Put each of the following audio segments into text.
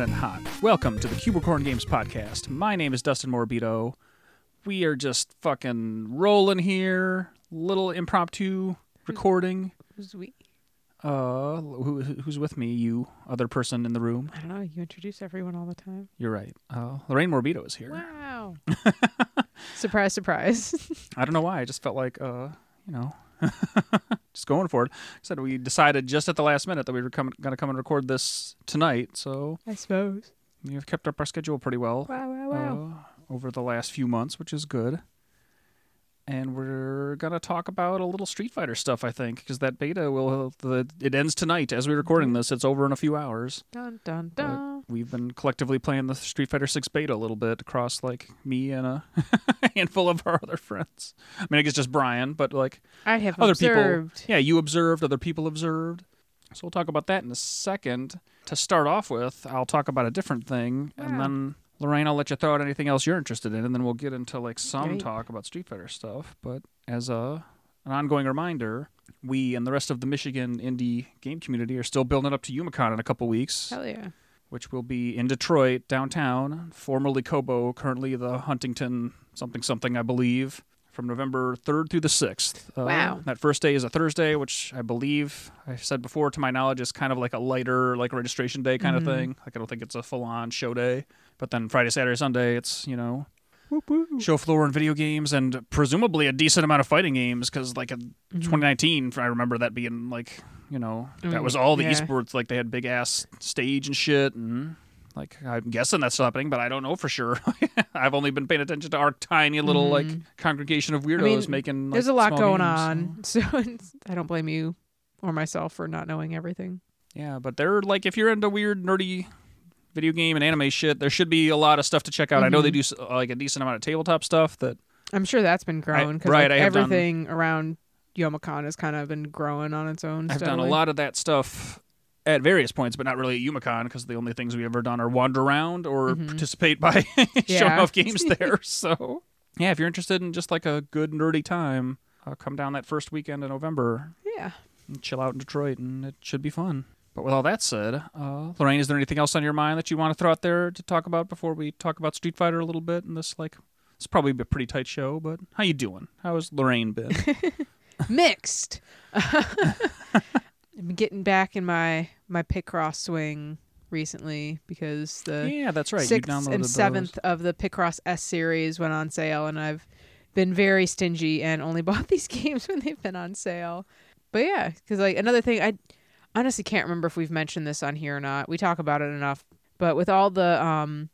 We are coming in hot. Welcome to the Cubicorn Games Podcast. My name is Dustin Morbido. We are just fucking rolling here. Little impromptu recording. Who's we? Uh, who, who's with me? You, other person in the room. I don't know. You introduce everyone all the time. You're right. Uh, Lorraine Morbido is here. Wow. surprise, surprise. I don't know why. I just felt like, uh, you know, just going for it. I said we decided just at the last minute that we were going to come and record this tonight. So I suppose. we've kept up our schedule pretty well. Wow, wow, wow. uh, over the last few months, which is good. And we're gonna talk about a little Street Fighter stuff, I think, because that beta will the it ends tonight as we're recording mm-hmm. this. It's over in a few hours. dun, dun, dun. We've been collectively playing the Street Fighter Six beta a little bit across like me and a handful of our other friends. I mean, I guess just Brian, but like I have other observed. people. Yeah, you observed, other people observed. So we'll talk about that in a second. To start off with, I'll talk about a different thing, and then Lorraine, I'll let you throw out anything else you're interested in, and then we'll get into like some Great. talk about Street Fighter stuff. But as a an ongoing reminder, we and the rest of the Michigan indie game community are still building up to Youmacon in a couple weeks, Hell yeah. which will be in Detroit downtown, formerly Cobo, currently the Huntington something something, I believe. From November 3rd through the 6th. Uh, Wow. That first day is a Thursday, which I believe, I said before, to my knowledge, is kind of like a lighter, like registration day kind Mhm. of thing. Like, I don't think it's a full on show day. But then Friday, Saturday, Sunday, it's, you know, Whoop, whoop. show floor and video games and presumably a decent amount of fighting games because, like, in Mhm. 2019, I remember that being like, you know, that Mm, was all the yeah. esports. Like, they had big ass stage and shit. And, like, I'm guessing that's happening, but I don't know for sure. I've only been paying attention to our tiny little, like, Mhm. congregation of I mean, weirdos making. There's a lot going games, so- on, so it's, I don't blame you or myself for not knowing everything. Yeah, but they're like if you're into weird nerdy video game and anime shit, there should be a lot of stuff to check out. I know they Mhm. do uh, like a decent amount of tabletop stuff that I'm sure that's been growing because right, I have done- everything around Youmacon has kind of been growing on its own. I've done a lot of that stuff at various points, but not really at Youmacon because the only things we've ever done are wander around or Mhm. participate by showing off games there. So yeah, if you're interested in just like a good nerdy time, uh, come down that first weekend in November Yeah. and chill out in Detroit, and it should be fun. But with all that said, uh, Lorraine, is there anything else on your mind that you want to throw out there to talk about before we talk about Street Fighter a little bit? And this like, it's probably a pretty tight show, but how you doing? How has Lorraine been? mixed. I'm getting back in my my Picross swing recently because the yeah, that's right. sixth and those. seventh of the Picross S series went on sale, and I've been very stingy and only bought these games when they've been on sale. But yeah, because like another thing, I honestly can't remember if we've mentioned this on here or not. We talk about it enough, but with all the um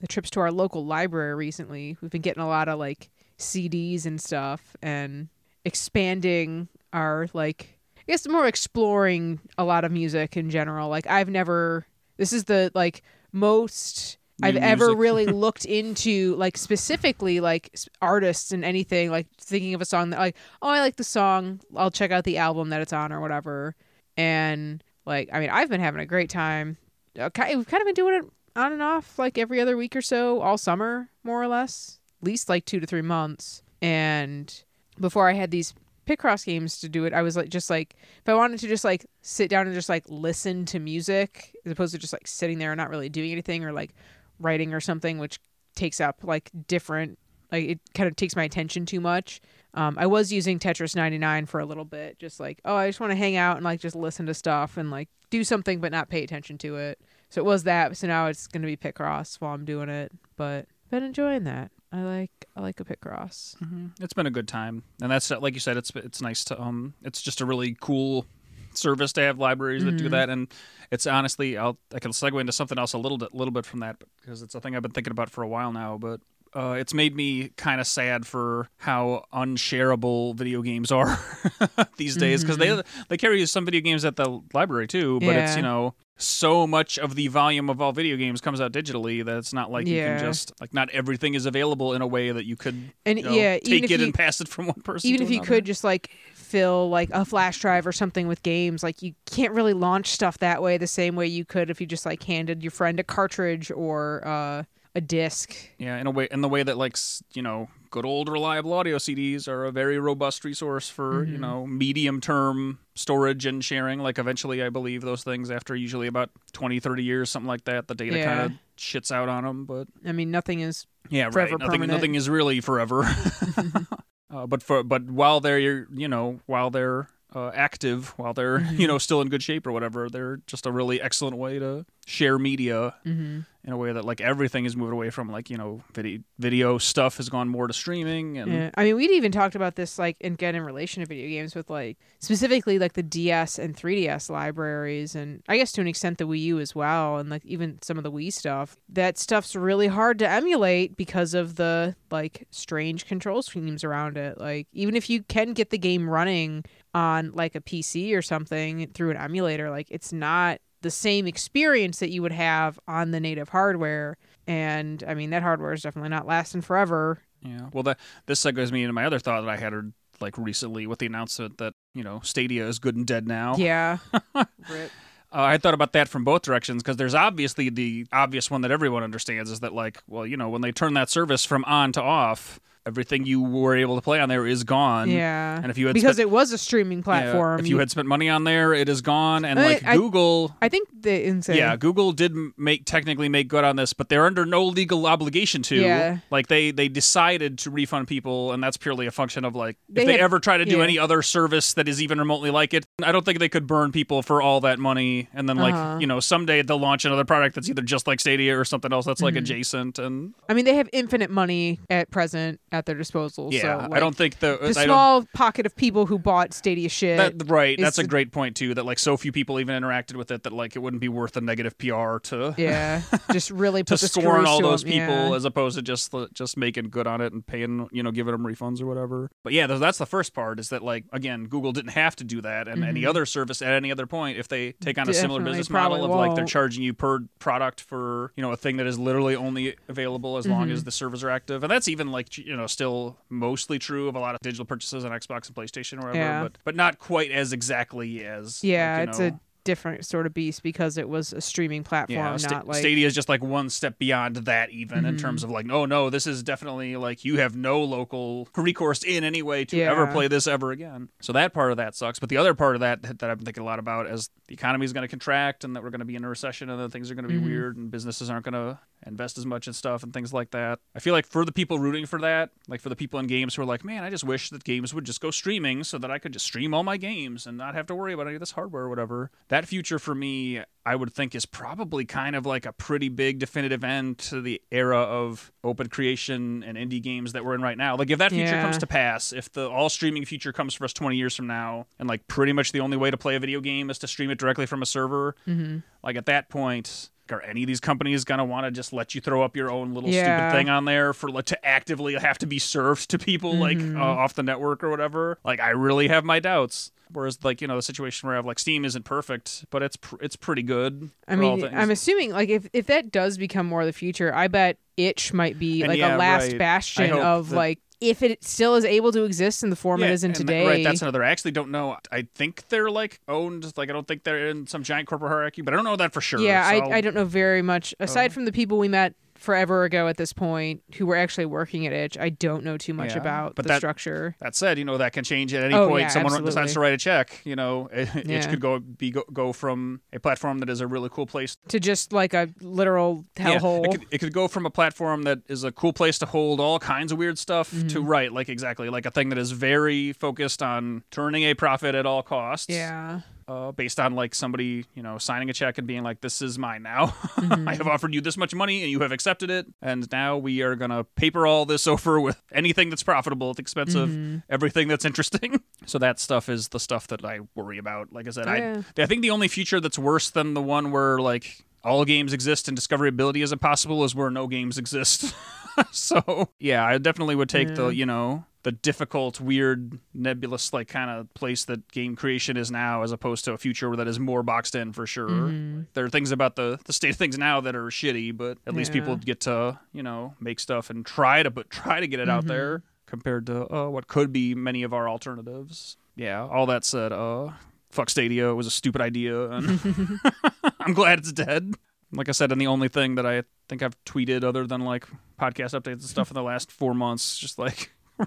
the trips to our local library recently, we've been getting a lot of like CDs and stuff, and expanding our like I guess more exploring a lot of music in general. Like I've never this is the like most New I've ever really looked into like specifically like artists and anything like thinking of a song that like oh I like the song I'll check out the album that it's on or whatever and like I mean I've been having a great time. Uh, ki- we've kind of been doing it on and off like every other week or so all summer more or less. At least like two to three months. And before I had these Picross games to do it I was like just like if I wanted to just like sit down and just like listen to music as opposed to just like sitting there and not really doing anything or like writing or something which takes up like different like it kind of takes my attention too much um, i was using tetris 99 for a little bit just like oh i just want to hang out and like just listen to stuff and like do something but not pay attention to it so it was that so now it's going to be picross while i'm doing it but been enjoying that i like i like a picross hmm It's been a good time, and that's like you said. It's it's nice to um. It's just a really cool service to have libraries that do Mhm. that, and it's honestly I'll I can segue into something else a little bit little bit from that because it's a thing I've been thinking about for a while now, but. Uh, it's made me kind of sad for how unshareable video games are these days because they they carry some video games at the library too, but it's you know so much of the volume of all video games comes out digitally that it's not like you can just like not everything is available in a way that you could and you know, yeah even take if it you, and pass it from one person. even if you could just like fill like a flash drive or something with games like you can't really launch stuff that way the same way you could if you just like handed your friend a cartridge or uh a disc. Yeah, in a way, in the way that like you know, good old reliable audio CDs are a very robust resource for you Mhm. know medium term storage and sharing. Like eventually, I believe those things after usually about 20, 30 years, something like that, the data Yeah. kind of shits out on them. But I mean, nothing is. yeah, Forever right. Nothing, permanent. nothing is really forever. uh, but for but while they're you know while they're uh, active, while they're you know still in good shape or whatever, they're just a really excellent way to share media hmm in a way that like everything is moved away from like you know video video stuff has gone more to streaming and Yeah. I mean, we'd even talked about this, like, again, in relation to video games with, like, specifically, like, the DS and 3DS libraries, and I guess to an extent the Wii U as well, and, like, even some of the Wii stuff. That stuff's really hard to emulate because of the, like, strange control schemes around it. Like, even if you can get the game running on, like, a PC or something through an emulator, like, it's not the same experience that you would have on the native hardware. And I mean, that hardware is definitely not lasting forever. yeah well that this segues me into my other thought that i had like recently with the announcement that you know stadia is good and dead now Yeah. Rip. Uh, I thought about that from both directions because there's obviously the obvious one that everyone understands is that like, well, you know, when they turn that service from on to off, everything you were able to play on there is gone. Yeah. And if you had because spent, it was a streaming yeah, platform. if you had spent money on there, it is gone. And I- like I- Google, I think the insane. yeah, Google did make technically make good on this, but they're under no legal obligation to. Yeah. Like they they decided to refund people, and that's purely a function of like They if they had- ever try to do yeah. any other service that is even remotely like it, I don't think they could burn people for all that money, and then like Uh-huh. you know someday they'll launch another product that's either just like Stadia or something else that's like Mhm. adjacent, and I mean, they have infinite money at present at their disposal. yeah, so, I don't think the, the I small pocket of people who bought Stadia shit. That, right, that's a great point too. That like so few people even interacted with it that like it wouldn't be worth the negative PR to yeah, just really to put the scorn all to those 'em, people yeah. as opposed to just just making good on it and paying you know giving them refunds or whatever. But yeah, that's the first part is that like again Google didn't have to do that, and any Mhm. other service at any other point if they take on a similar business model of probably like they're charging you per product for you know a thing that is literally only available as long Mhm. as the servers are active, and that's even like you know still mostly true of a lot of digital purchases on Xbox and PlayStation or whatever, Yeah. but but not quite as exactly as Yeah, like, it's know, a different sort of beast because it was a streaming platform, yeah, Sta- not like Stadia is just like one step beyond that, even in Mhm. terms of like, oh no, this is definitely like you have no local recourse in any way to ever play this ever again. So that part of that sucks. But the other part of that that I've been thinking a lot about is the economy is going to contract and that we're going to be in a recession and then things are going to be Mhm. weird and businesses aren't going to invest as much in stuff and things like that. I feel like for the people rooting for that, like for the people in games who are like, man, I just wish that games would just go streaming so that I could just stream all my games and not have to worry about any of this hardware or whatever. That future for me, I would think is probably kind of like a pretty big definitive end to the era of open creation and indie games that we're in right now. Like if that future Yeah. comes to pass, if the all streaming future comes for us 20 years from now and like pretty much the only way to play a video game is to stream it directly from a server, hmm like at that point are any of these companies gonna want to just let you throw up your own little Yeah. stupid thing on there for like to actively have to be served to people like Mhm. uh, off the network or whatever? Like I really have my doubts. Whereas like you know the situation where I have like Steam isn't perfect, but it's pr- it's pretty good. I mean. I'm assuming like if if that does become more of the future, I bet itch might be And like yeah, a last right. bastion of that- like if it still is able to exist in the form it Yeah, is in today. Right, that's another. I actually don't know. I think they're like owned. Like I don't think they're in some giant corporate hierarchy, but I don't know that for sure. yeah, so I I don't know very much aside Uh, from the people we met forever ago at this point who were actually working at itch. I don't know too much Yeah, about but the that- structure. That said, you know that can change at any Oh, point. yeah, Someone absolutely. decides to write a check. You know, it, Yeah. could go be go, go from a platform that is a really cool place To just like a literal hellhole. it, could, it could go from a platform that is a cool place to hold all kinds of weird stuff to Mm-hmm. right, like exactly like a thing that is very focused on turning a profit at all costs. yeah. Uh, based on like somebody you know signing a check and being like, "This is mine now. Mm-hmm. I have offered you this much money and you have accepted it, and now we are gonna paper all this over with anything that's profitable at the expense of Mm-hmm. everything that's interesting." so that stuff is the stuff that I worry about. Like I said, Yeah. I I think the only future that's worse than the one where like all games exist and discoverability is impossible is where no games exist. so yeah, I definitely would take the you know the difficult, weird, nebulous like kind of place that game creation is now, as opposed to a future where that is more boxed in for sure. Mhm. There are things about the the state of things now that are shitty, but at least people get to you know make stuff and try to but try to get it out Mhm. there compared to uh, what could be many of our alternatives. Yeah. All that said, uh, fuck Stadia it was a stupid idea, and I'm glad it's dead. Like I said, and the only thing that I think I've tweeted other than like podcast updates and stuff in the last four months, just like we're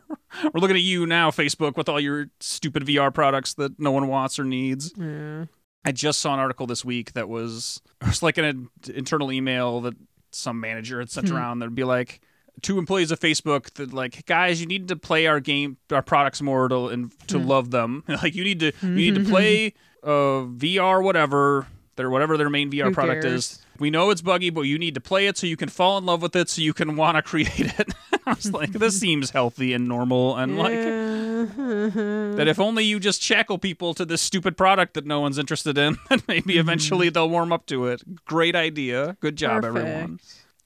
looking at you now, Facebook, with all your stupid VR products that no one wants or needs. Yeah. I just saw an article this week that was it was like an internal email that some manager had sent Hmm. around that'd be like two employees of Facebook that like guys you need to play our game our products more to and to Hmm. love them like you need to you need to play uh VR whatever their whatever their main VR Who product cares? is we know it's buggy but you need to play it so you can fall in love with it so you can want to create it I was like this seems healthy and normal and like like that if only you just shackle people to this stupid product that no one's interested in, then maybe mm-hmm. eventually they'll warm up to it. Great idea. Good job, everyone.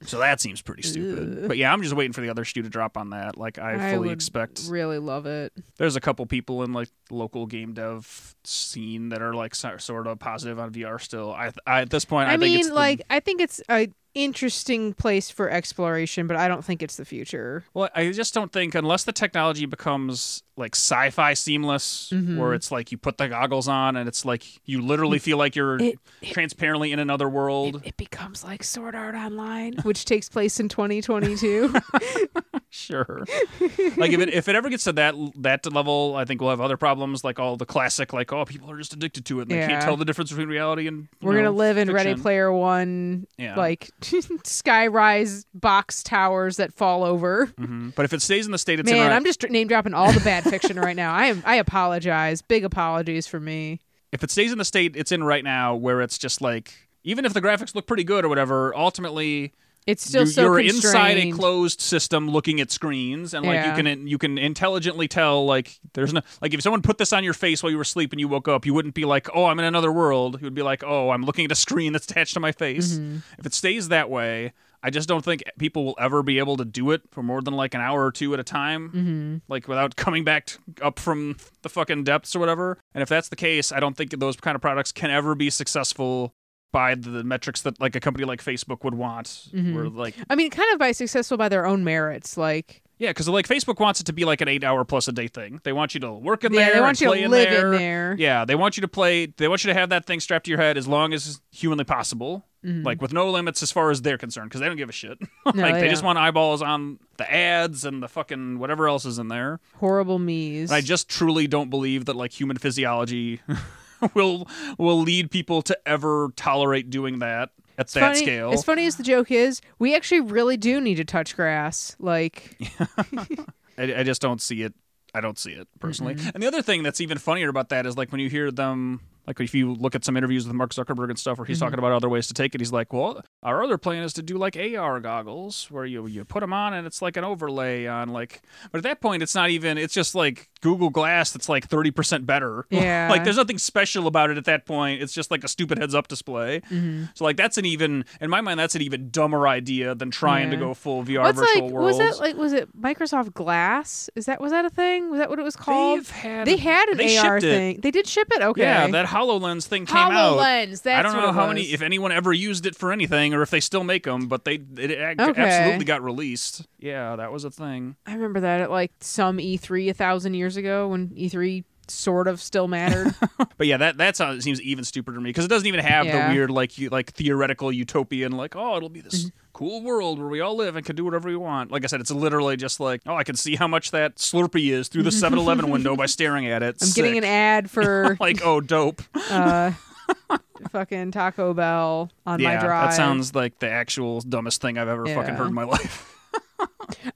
So that seems pretty stupid. Ugh. But yeah, I'm just waiting for the other shoe to drop on that. Like I fully would expect Really love it. there's a couple people in like local game dev scene that are like so- sort of positive on VR still. I, I at this point I, I, think mean, it's the- like, I think it's a interesting place for exploration, but I don't think it's the future. Well, I just don't think unless the technology becomes like sci-fi seamless, Mhm. where it's like you put the goggles on and it's like you literally feel like you're It- it- transparently in another world. It, it becomes like Sword Art Online, which takes place in 2022. Sure. like if it if it ever gets to that that level, I think we'll have other problems like all the classic like oh people are just addicted to it and they can't tell the difference between reality and We're gonna know, live in Ready. Player One, Yeah. like skyrise box towers that fall over. Mhm. But if it stays in the state it's in, Man, right, I'm just name dropping all the bad fiction right now. I am. I apologize. Big apologies for me. if it stays in the state it's in right now, where it's just like even if the graphics look pretty good or whatever, ultimately It's still you, so you're inside a closed system looking at screens and like Yeah. you can you can intelligently tell like there's no like if someone put this on your face while you were asleep and you woke up you wouldn't be like oh i'm in another world you would be like oh i'm looking at a screen that's attached to my face Mm-hmm. if it stays that way i just don't think people will ever be able to do it for more than like an hour or two at a time Mm-hmm. like without coming back t- up from the fucking depths or whatever and if that's the case i don't think those kind of products can ever be successful by the metrics that like a company like facebook would want Mhm. where like I mean, kind of by successful by their own merits. Like, yeah, because like Facebook wants it to be like an eight-hour plus a day thing. They want you to work in yeah, there. they want and you play to in live there. in there. Yeah, they want you to play. They want you to have that thing strapped to your head as long as humanly possible, Mhm. like with no limits as far as they're concerned, because they don't give a shit. No, like they just want eyeballs on the ads and the fucking whatever else is in there. horrible me's. And I just truly don't believe that like human physiology will will lead people to ever tolerate doing that at that funny, scale. As funny as the joke is, we actually really do need to touch grass. Like, I, I just don't see it. I don't see it personally. Mm-hmm. And the other thing that's even funnier about that is like when you hear them, like if you look at some interviews with Mark Zuckerberg and stuff, where he's Mm-hmm. talking about other ways to take it, he's like, "Well, our other plan is to do like AR goggles, where you you put them on and it's like an overlay on like." But at that point, it's not even. It's just like Google Glass that's like thirty percent better. Yeah. like there's nothing special about it at that point. It's just like a stupid heads up display. Mm-hmm. So like that's an even in my mind that's an even dumber idea than trying to go full VR what's virtual like? worlds. Was it like? Was it Microsoft Glass? Is that was that a thing? Was that what it was called? They've had they had an they AR thing. They did ship it. Okay. Yeah, that Hololens thing came out. HoloLens. That's I don't know what it how many, was. if anyone ever used it for anything, or if they still make them, but they it Okay. absolutely got released. Yeah, that was a thing. I remember that at like some E3 a thousand years ago when E3 sort of still mattered. But yeah, that that sounds, seems even stupider to me because it doesn't even have Yeah. the weird like you, like theoretical utopian like oh it'll be this Mm-hmm. Cool world where we all live and can do whatever we want. Like I said, it's literally just like oh I can see how much that Slurpee is through the 7-Eleven window by staring at it. I'm getting an ad for like oh dope. uh, fucking Taco Bell on yeah, my drive. that sounds like the actual dumbest thing I've ever fucking heard in my life.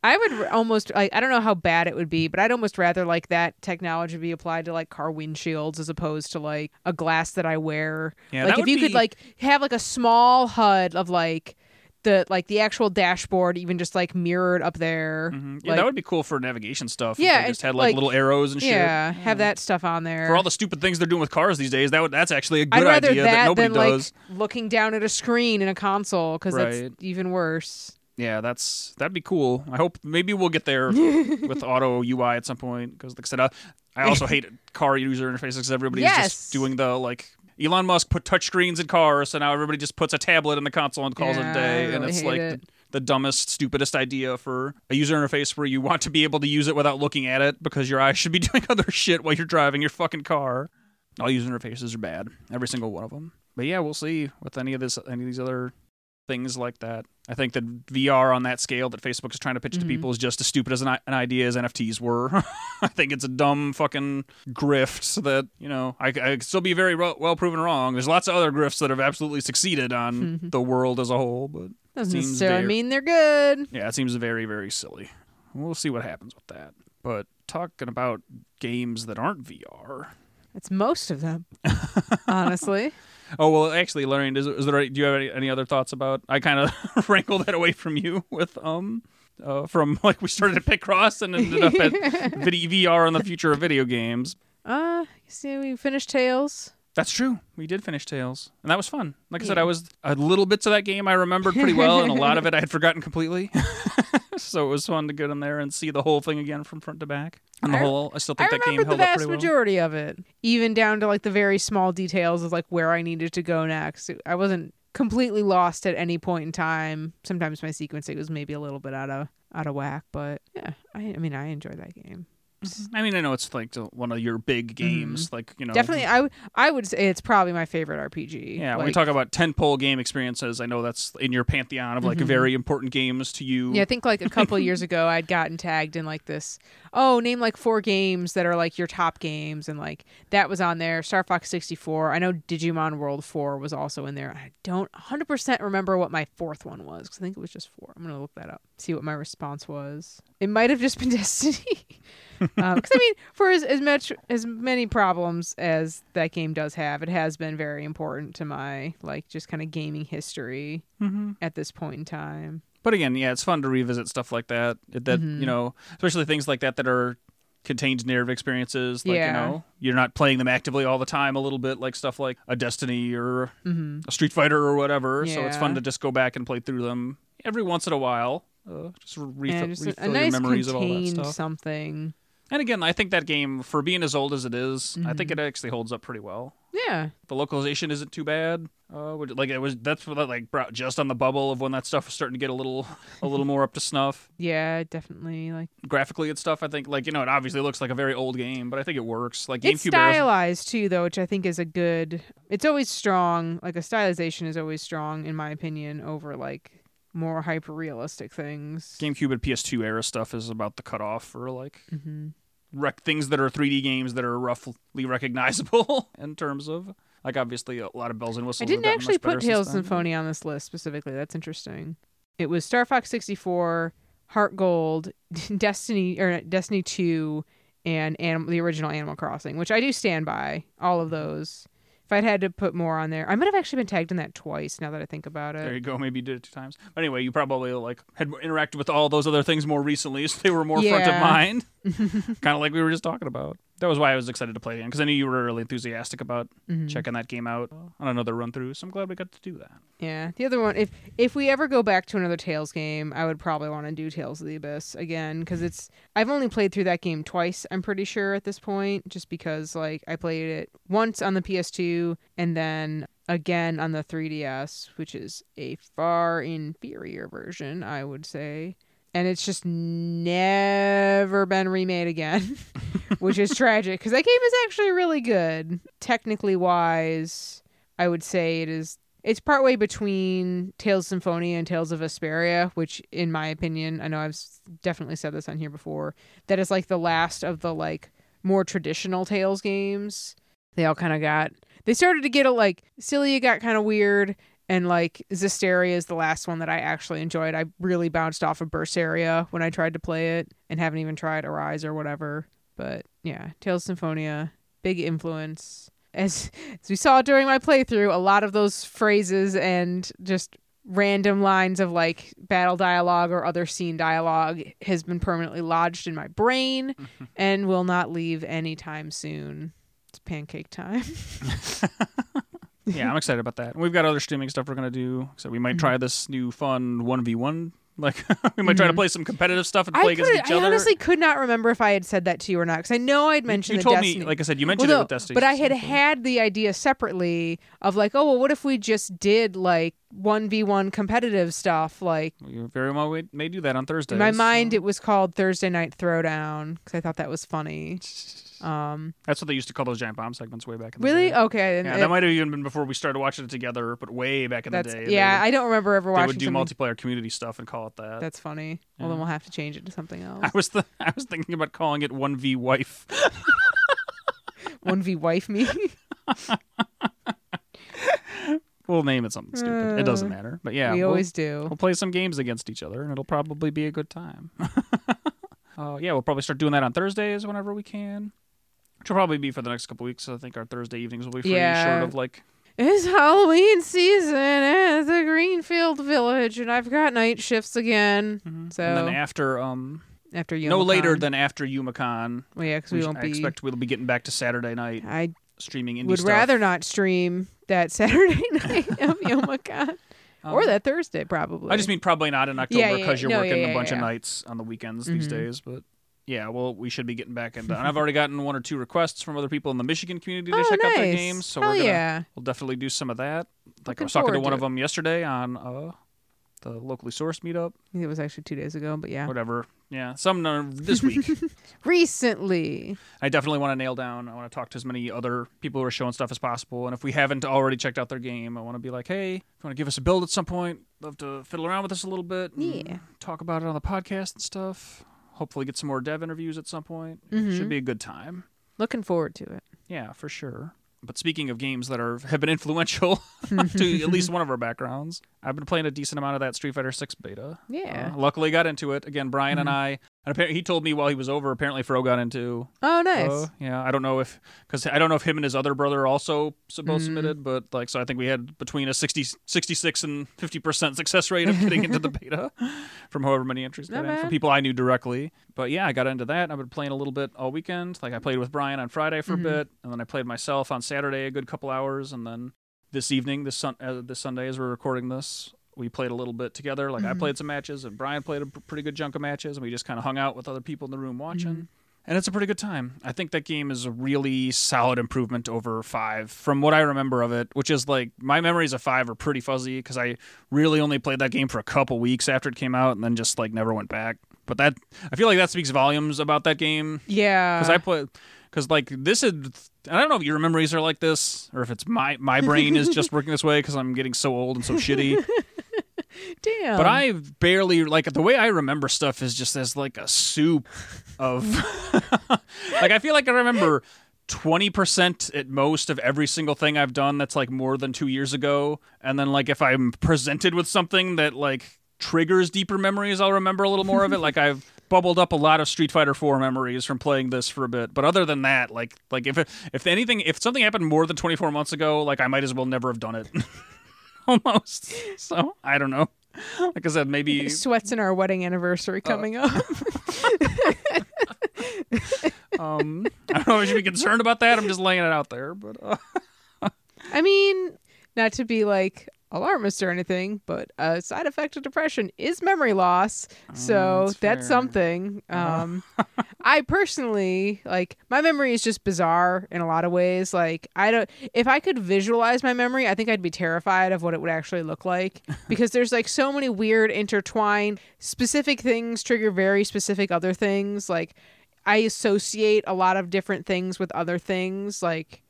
I would almost like I don't know how bad it would be, but I'd almost rather like that technology be applied to like car windshields as opposed to like a glass that I wear. Yeah, like if you could like have like a small HUD of like the like the actual dashboard even just like mirrored up there. Mhm. Yeah, Like, that would be cool for navigation stuff. Yeah, if they just had like, like- little arrows and shit. yeah, have that stuff on there. For all the stupid things they're doing with cars these days, that would, that's actually a I'd good idea that, that, nobody than does. like looking down at a screen in a console because Right. that's even worse. Yeah, that's that'd be cool. I hope maybe we'll get there with auto UI at some point because, like I said, I, I also hate car user interfaces because everybody's Yes. just doing the like. Elon Musk put touchscreens in cars, so now everybody just puts a tablet in the console and calls it a day. And it's like it. the, the dumbest, stupidest idea for a user interface where you want to be able to use it without looking at it because your eyes should be doing other shit while you're driving your fucking car. All user interfaces are bad, every single one of them. But yeah, we'll see with any of this, any of these other things like that. I think that VR on that scale that Facebook is trying to pitch to Mhm. people is just as stupid as an, an idea as NFTs were. I think it's a dumb fucking grift that, you know, I, I could still be very well, well proven wrong. There's lots of other grifts that have absolutely succeeded on Mhm. the world as a whole, but Doesn't Seems necessarily very- mean they're good. yeah, it seems very, very silly. We'll see what happens with that. But talking about games that aren't VR. It's most of them, honestly. Oh well, actually, Lorraine, is, is there? Do you have any, any other thoughts about? I kind of wrangled that away from you with um, uh, from like we started at Picross and ended up at video VR on the future of video games. Uh, you see, we finished Tales. That's true. We did finish Tales, and that was fun. Like I said, I was a little bits of that game I remembered pretty well, and a lot of it I had forgotten completely. so it was fun to get in there and see the whole thing again from front to back. On the I- whole, I still I think that game the held up vast pretty well. majority of it, even down to like the very small details of like where I needed to go next. I wasn't completely lost at any point in time. Sometimes my sequencing was maybe a little bit out of out of whack, but yeah, I, I mean, I enjoyed that game. I mean, I know it's like one of your big games, like you know, Mm-hmm. Definitely, I would I would say it's probably my favorite RPG. Yeah, when we talk about tentpole game experiences, I know that's in your pantheon of like Mhm. very important games to you. Yeah, I think like a couple years ago, I'd gotten tagged in like this. Oh, name like four games that are like your top games, and like that was on there. Star Fox sixty four. I know Digimon World four was also in there. I don't hundred percent remember what my fourth one was because I think it was just four. I'm gonna look that up, see what my response was. It might have just been Destiny. Because I mean, for as, as much as many problems as that game does have, it has been very important to my like just kind of gaming history hmm at this point in time. But again, yeah, it's fun to revisit stuff like that. That Mhm. you know, especially things like that that are contained narrative experiences. Like Yeah. you know, you're not playing them actively all the time. A little bit like stuff like a Destiny or hmm a Street Fighter or whatever. So it's fun to just go back and play through them every once in a while. Uh, just refill, and just refill a nice your memories of all that stuff. something. And again, I think that game, for being as old as it is, I think Mhm. it actually holds up pretty well. Yeah, the localization isn't too bad. Uh, like it was that's what like brought just on the bubble of when that stuff was starting to get a little a little more up to snuff yeah, definitely. Like graphically and stuff. I think like you know it obviously looks like a very old game, but I think it works. Like it's GameCube era- stylized too, though, which I think is a good. It's always strong. Like a stylization is always strong, in my opinion, over like more hyper realistic things. GameCube and PS2 era stuff is about the cutoff for like hmm rec- things that are 3D games that are roughly recognizable in terms of like obviously a lot of bells and whistles. I didn't actually put Tales. Symphonia on this list specifically. That's interesting. It was Star Fox 64, Heart Gold, Destiny or Destiny 2, and Anim- the original Animal Crossing, which I do stand by. All of those. If I'd had to put more on there, I might have actually been tagged in that twice. Now that I think about it, There you go. Maybe you did it two times. But anyway, you probably like had interacted with all those other things more recently, so they were more front of mind. kind of like we were just talking about. That was why I was excited to play it again because I knew you were really enthusiastic about Mhm. checking that game out on another run through. So I'm glad we got to do that. Yeah, the other one. If if we ever go back to another Tales game, I would probably want to do Tales of the Abyss again because it's. I've only played through that game twice. I'm pretty sure at this point, just because like I played it once on the PS2 and then again on the 3DS, which is a far inferior version, I would say. And it's just never been remade again, which is tragic because that game is actually really good. Technically wise, I would say it is it's partway between Tales of Symphonia and Tales of Vesperia, which, in my opinion, I know I've definitely said this on here before, that is like the last of the like more traditional Tales games. They all kind of got they started to get a like Xillia got kind of weird, and like Zestiria is the last one that I actually enjoyed. I really bounced off of Berseria when I tried to play it, and haven't even tried Arise or whatever. But yeah, Tales of Symphonia, big influence as as we saw during my playthrough, a lot of those phrases and just random lines of like battle dialogue or other scene dialogue has been permanently lodged in my brain and will not leave anytime soon. It's pancake time. yeah, I'm excited about that. We've got other streaming stuff we're gonna do. So we might Mhm. try this new fun one v one. Like we might try to Mhm. play some competitive stuff and I, play against each I other. honestly could not remember if I had said that to you or not because I know I'd mentioned you the told Destiny. me, like I said, you mentioned Well, it with Destiny. But I had so- had the idea separately of like, oh well, what if we just did like one v one competitive stuff. Like You very well may- may do that on Thursday. in my mind, it was called Thursday Night Throwdown because I thought that was funny. Um, That's what they used to call those giant bomb segments way back in the day. really? day. Okay. Yeah, it- that might have even been before we started watching it together, but way back in the day. yeah. They I don't remember ever would, they would do something- multiplayer community stuff and call it that. That's funny. Well, then we'll have to change it to something else. I was th- I was thinking about calling it one v wife. One v wife me. We'll name it something stupid. it doesn't Uh, matter. But yeah, we we'll, always do. we'll play some games against each other, and it'll probably be a good time. uh, yeah, we'll probably start doing that on Thursdays whenever we can. Which will probably be for the next couple weeks. I think our Thursday evenings will be free, Yeah. short of like It's Halloween season at the Greenfield Village, and I've got night shifts again. So and then after um after you, no later than after Youmacon. well, yeah, because we, won't I be. expect we'll be getting back to Saturday night I streaming indie would stuff. rather not stream that Saturday night of Youmacon or Um, that Thursday, probably. I just mean probably not in Yeah, October yeah, because you're no, working yeah, a yeah, bunch of nights on the weekends these Mhm. days. But yeah, well, we should be getting back into. And I've already gotten one or two requests from other people in the Michigan community to oh, check nice. out their games. So Hell we're gonna yeah. we'll definitely do some of that. Like Looking I was talking to one to of them yesterday on uh the locally sourced meetup, It was actually two days ago, but yeah. whatever. Yeah, some uh, this week. Recently. I definitely want to nail down. I want to talk to as many other people who are showing stuff as possible. And if we haven't already checked out their game, I want to be like, hey, if you want to give us a build at some point, love to fiddle around with this a little bit. and Yeah. Talk about it on the podcast and stuff. Hopefully, get some more dev interviews at some point. Mhm. Should be a good time. Looking forward to it. Yeah, for sure. But speaking of games that are have been influential to at least one of our backgrounds, I've been playing a decent amount of that Street Fighter Six beta. Yeah. Uh, luckily, got into it again. Brian and Mhm. I, and apparently, he told me while he was over. Apparently, Fro got into Oh, nice. uh, yeah, I don't know if because I don't know if him and his other brother also both Mm. submitted, but like so I think we had between a 60, 66 and fifty percent success rate of getting into the beta from however many entries got in from people I knew directly. But yeah, I got into that. I've been playing a little bit all weekend. Like I played with Brian on Friday for Mhm. a bit, and then I played myself on Saturday a good couple hours, and then this evening, this sun, uh, this Sunday as we're recording this. We played a little bit together. Like I Mhm. played some matches, and Brian played a p- pretty good chunk of matches, and we just kind of hung out with other people in the room watching Mhm. and it's a pretty good time. I think that game is a really solid improvement over five from what I remember of it, which is like my memories of five are pretty fuzzy because I really only played that game for a couple weeks after it came out and then just like never went back. But that I feel like that speaks volumes about that game yeah. because I play because like this is I don't know if your memories are like this or if it's my my brain is just working this way because I'm getting so old and so shitty. Damn. But I barely like the way I remember stuff is just as like a soup of like I feel like I remember 20% at most of every single thing I've done that's like more than 2 years ago. And then like if I'm presented with something that like triggers deeper memories I'll remember a little more of it. Like I've bubbled up a lot of Street Fighter 4 memories from playing this for a bit. But other than that like like if it, if anything if something happened more than 24 months ago like I might as well never have done it almost so I don't know like I said, maybe Sweats in our wedding anniversary Uh, coming up. um, I don't know if you should be concerned about that. I'm just laying it out there, but uh, I mean, not to be like alarmist or anything, but a side effect of depression is memory loss. So Mm, that's that's, something. Uh-huh. Um, I personally like my memory is just bizarre in a lot of ways. Like I don't, if I could visualize my memory, I think I'd be terrified of what it would actually look like because there's like so many weird intertwined specific things trigger very specific other things. Like I associate a lot of different things with other things. Like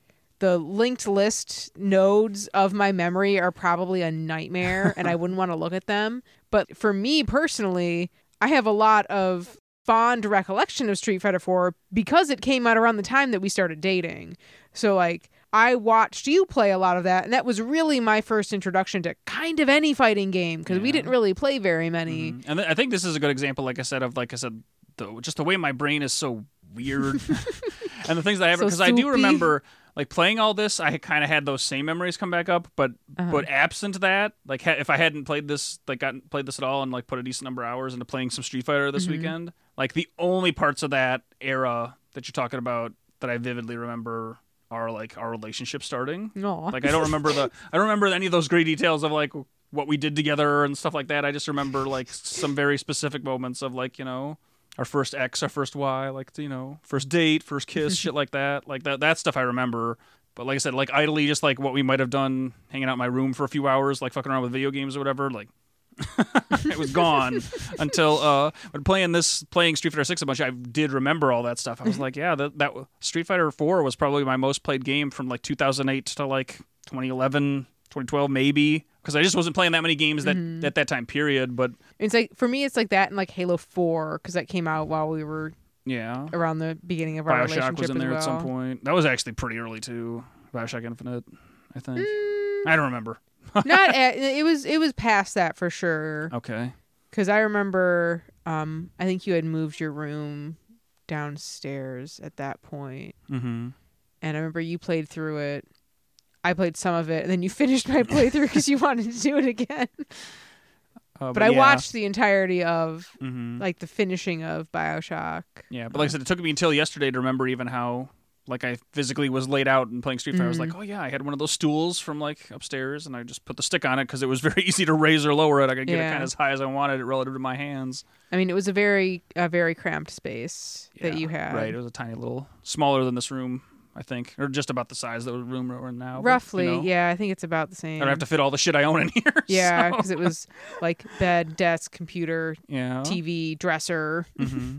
the linked list nodes of my memory are probably a nightmare and I wouldn't want to look at them. But for me personally, I have a lot of fond recollection of Street Fighter 4 because it came out around the time that we started dating. So like I watched you play a lot of that and that was really my first introduction to kind of any fighting game because we didn't really play very many. Mhm. and th- I think this is a good example, like I said, of like I said, the, just the way my brain is so weird, and the things that I have So because I do remember like playing all this. I kind of had those same memories come back up, but Uh-huh. but absent that, like ha- if I hadn't played this, like gotten played this at all, and like put a decent number of hours into playing some Street Fighter this Mhm. weekend, like the only parts of that era that you're talking about that I vividly remember are like our relationship starting. Aw. Like I don't remember the I don't remember any of those great details of like what we did together and stuff like that. I just remember like some very specific moments of like, you know, our first X, our first Y, like you know, first date, first kiss, shit like that. Like that that stuff I remember But like I said, like idly, just like what we might have done, hanging out in my room for a few hours, like fucking around with video games or whatever. Like it was gone until uh, when playing this, playing Street Fighter Six a bunch. I did remember all that stuff. I was like, yeah, that that Street Fighter Four was probably my most played game from like 2008 to like 2011, 2012, maybe. Because I just wasn't playing that many games that Mm-hmm. at that time period. But It's like for me, it's like that and like Halo Four because that came out while we were yeah, around the beginning of our Bioshock relationship was in there well. at some point. That was actually pretty early too. Bioshock Infinite, I think. Mm, I don't remember. not at, it was it was past that for sure Okay. because I remember um I think you had moved your room downstairs at that point Mm-hmm. and I remember you played through it. I played some of it, and then you finished my playthrough because you wanted to do it again. Uh, But I yeah. watched the entirety of Mhm. like the finishing of Bioshock. Yeah, but like I said, it took me until yesterday to remember even how like I physically was laid out and playing Street Fighter. I was Mm-hmm. like, oh yeah, I had one of those stools from like upstairs, and I just put the stick on it because it was very easy to raise or lower it. I could get it kind of as high as I wanted it relative to my hands. I mean, it was a very a very cramped space that you had. right. It was a tiny little, smaller than this room, I think, or just about the size of the room we're in now. but, you Roughly, know, yeah. I think it's about the same. I don't have to fit all the shit I own in here. yeah, so- because it was like bed, desk, computer, yeah. TV, dresser. hmm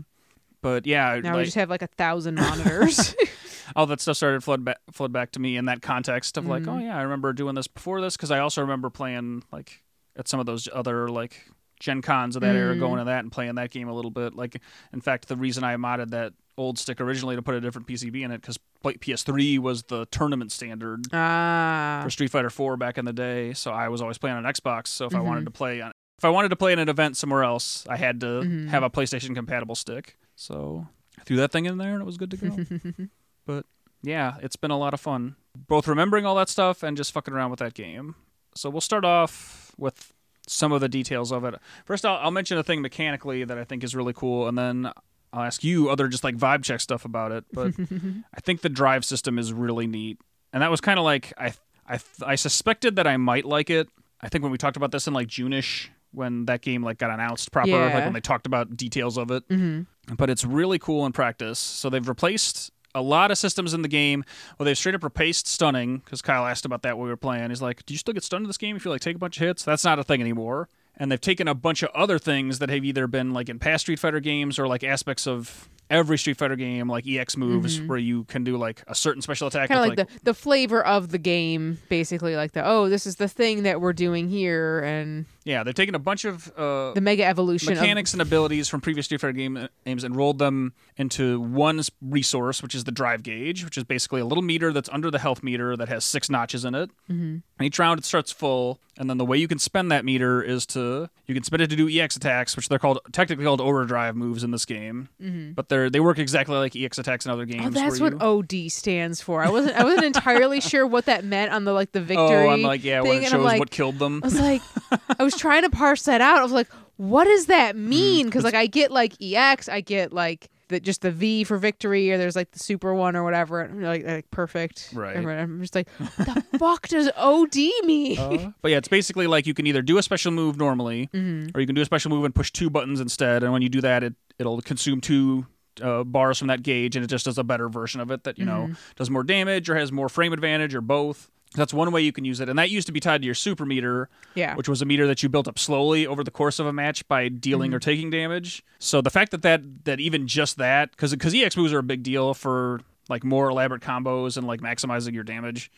But yeah, Now we just have like a thousand monitors. all that stuff started flood back, flood back to me in that context of like, Mhm. oh yeah, I remember doing this before this because I also remember playing like at some of those other like Gen Cons of that era, Mm. going to that and playing that game a little bit. Like, in fact, the reason I modded that old stick originally to put a different PCB in it because PS3 was the tournament standard ah, for Street Fighter 4 back in the day. So I was always playing on Xbox. So if I Mhm. wanted to play on if I wanted to play in an event somewhere else, I had to Mhm. have a PlayStation compatible stick. So I threw that thing in there and it was good to go. but yeah, it's been a lot of fun. Both remembering all that stuff and just fucking around with that game. So we'll start off with some of the details of it. First, I'll, I'll mention a thing mechanically that I think is really cool, and then I'll ask you other just like vibe check stuff about it. But I think the drive system is really neat, and that was kind of like I I I suspected that I might like it. I think when we talked about this in like June-ish when that game like got announced proper, like when they talked about details of it. hmm But it's really cool in practice. So they've replaced a lot of systems in the game. Well, they've straight up replaced stunning because Kyle asked about that when we were playing. He's like, "Do you still get stunned in this game if you like take a bunch of hits?" That's not a thing anymore. And they've taken a bunch of other things that have either been like in past Street Fighter games or like aspects of every Street Fighter game, like EX moves, mm-hmm. where you can do like a certain special attack. Kind of with, like, the the flavor of the game, basically like the oh, this is the thing that we're doing here, and yeah, they're taking a bunch of uh, the mega evolution mechanics and abilities from previous Street Fighter game, games and rolled them into one resource, which is the drive gauge, which is basically a little meter that's under the health meter that has six notches in it. Mm-hmm. And each round it starts full, and then the way you can spend that meter is to you can spend it to do EX attacks, which they're called technically called overdrive moves in this game, of. but they're they work exactly like EX attacks in other games. Oh, that's what you, OD stands for. I wasn't I wasn't entirely sure what that meant on the like the victory. Oh, I'm like yeah, when thing, it and I'm shows like- what killed them. I was like, I was trying to parse that out. I was like, what does that Mm-hmm. mean? Because like I get like EX, I get like the just the V for victory, or there's like the super one or whatever, and, like, like perfect. Right. And I'm just like, the fuck does OD mean? Uh, but yeah, it's basically like you can either do a special move normally, Mm-hmm. or you can do a special move and push two buttons instead. And when you do that, it it'll consume two uh, bars from that gauge, and it just does a better version of it that you know does more damage or has more frame advantage or both. That's one way you can use it, and that used to be tied to your super meter, yeah. which was a meter that you built up slowly over the course of a match by dealing or taking damage. So the fact that that that even just that, because EX moves are a big deal for like more elaborate combos and like maximizing your damage.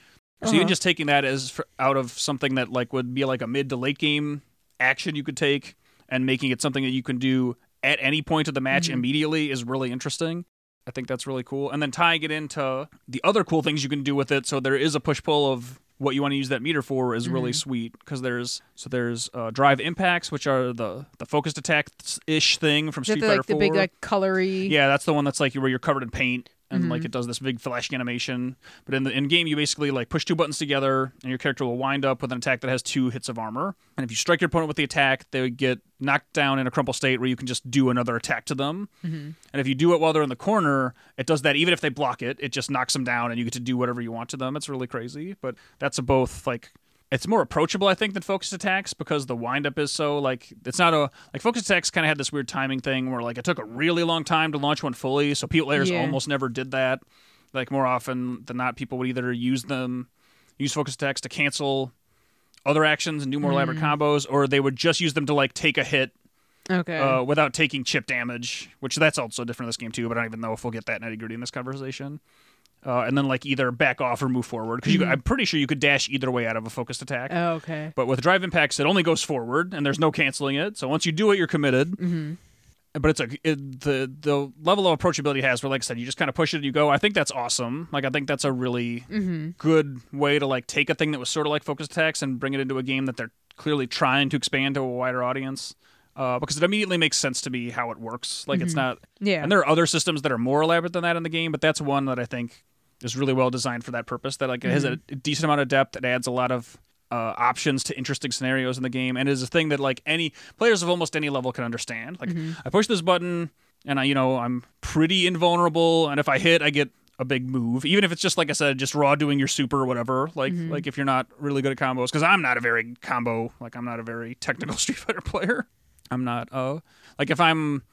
So even Uh-huh. just taking that as for, out of something that like would be like a mid to late game action you could take and making it something that you can do at any point of the match Mhm. immediately is really interesting. I think that's really cool. And then tying it into the other cool things you can do with it, so there is a push pull of what you want to use that meter for is really Mhm. sweet because there's so there's uh, drive impacts which are the the focused attack ish thing from Street Fighter like the big like colory? Yeah, that's the one that's like where you're covered in paint and Mhm. like it does this big flashing animation. But in the in game, you basically like push two buttons together, and your character will wind up with an attack that has two hits of armor. And if you strike your opponent with the attack, they would get knocked down in a crumple state where you can just do another attack to them. Mhm. And if you do it while they're in the corner, it does that even if they block it. It just knocks them down, and you get to do whatever you want to them. It's really crazy, but that's a both like it's more approachable, I think, than focused attacks because the windup is so like it's not a like focused attacks kind of had this weird timing thing where like it took a really long time to launch one fully, so people players Yeah. almost never did that. like more often than not, people would either use them, use focus attacks to cancel other actions and do more elaborate combos, or they would just use them to like take a hit Okay. uh, without taking chip damage, which that's also different in this game too. But I don't even know if we'll get that nitty gritty in this conversation. Uh, and then like either back off or move forward because I'm pretty sure you could dash either way out of a focused attack. oh, okay. But with drive impacts, it only goes forward, and there's no canceling it. So once you do it, you're committed. Mm-hmm. But it's a it, the the level of approachability it has where, like I said, you just kind of push it and you go. I think that's awesome. Like I think that's a really Mm-hmm. good way to like take a thing that was sort of like focused attacks and bring it into a game that they're clearly trying to expand to a wider audience. Uh, because it immediately makes sense to me how it works. Like it's not, Yeah. and there are other systems that are more elaborate than that in the game, but that's one that I think is really well designed for that purpose. That like it has a decent amount of depth. It adds a lot of uh, options to interesting scenarios in the game, and is a thing that like any players of almost any level can understand. Like I push this button, and I you know I'm pretty invulnerable, and if I hit, I get a big move, even if it's just like I said, just raw doing your super or whatever. Like like if you're not really good at combos, because I'm not a very combo, like I'm not a very technical Street Fighter player. I'm not. Uh, like if I'm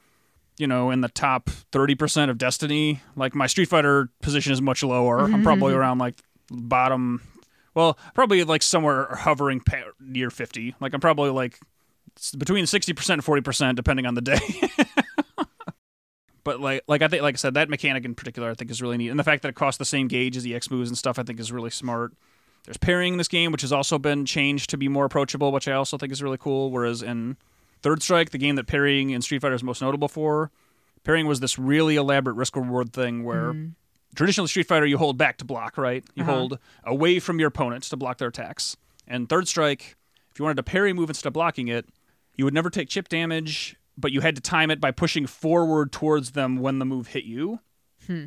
you know, in the top 30% of Destiny, like my Street Fighter position is much lower. I'm probably mm-hmm. around like bottom, well, probably like somewhere hovering near 50. Like I'm probably like between 60% and 40% depending on the day. but like like I think like I said that mechanic in particular I think is really neat. And the fact that it costs the same gauge as the X moves and stuff I think is really smart. There's parrying in this game which has also been changed to be more approachable, which I also think is really cool whereas in Third Strike, the game that parrying in Street Fighter is most notable for, parrying was this really elaborate risk reward thing where traditionally Street Fighter you hold back to block, right? You Uh-huh. hold away from your opponents to block their attacks. And Third Strike, if you wanted to parry move instead of blocking it, you would never take chip damage, but you had to time it by pushing forward towards them when the move hit you.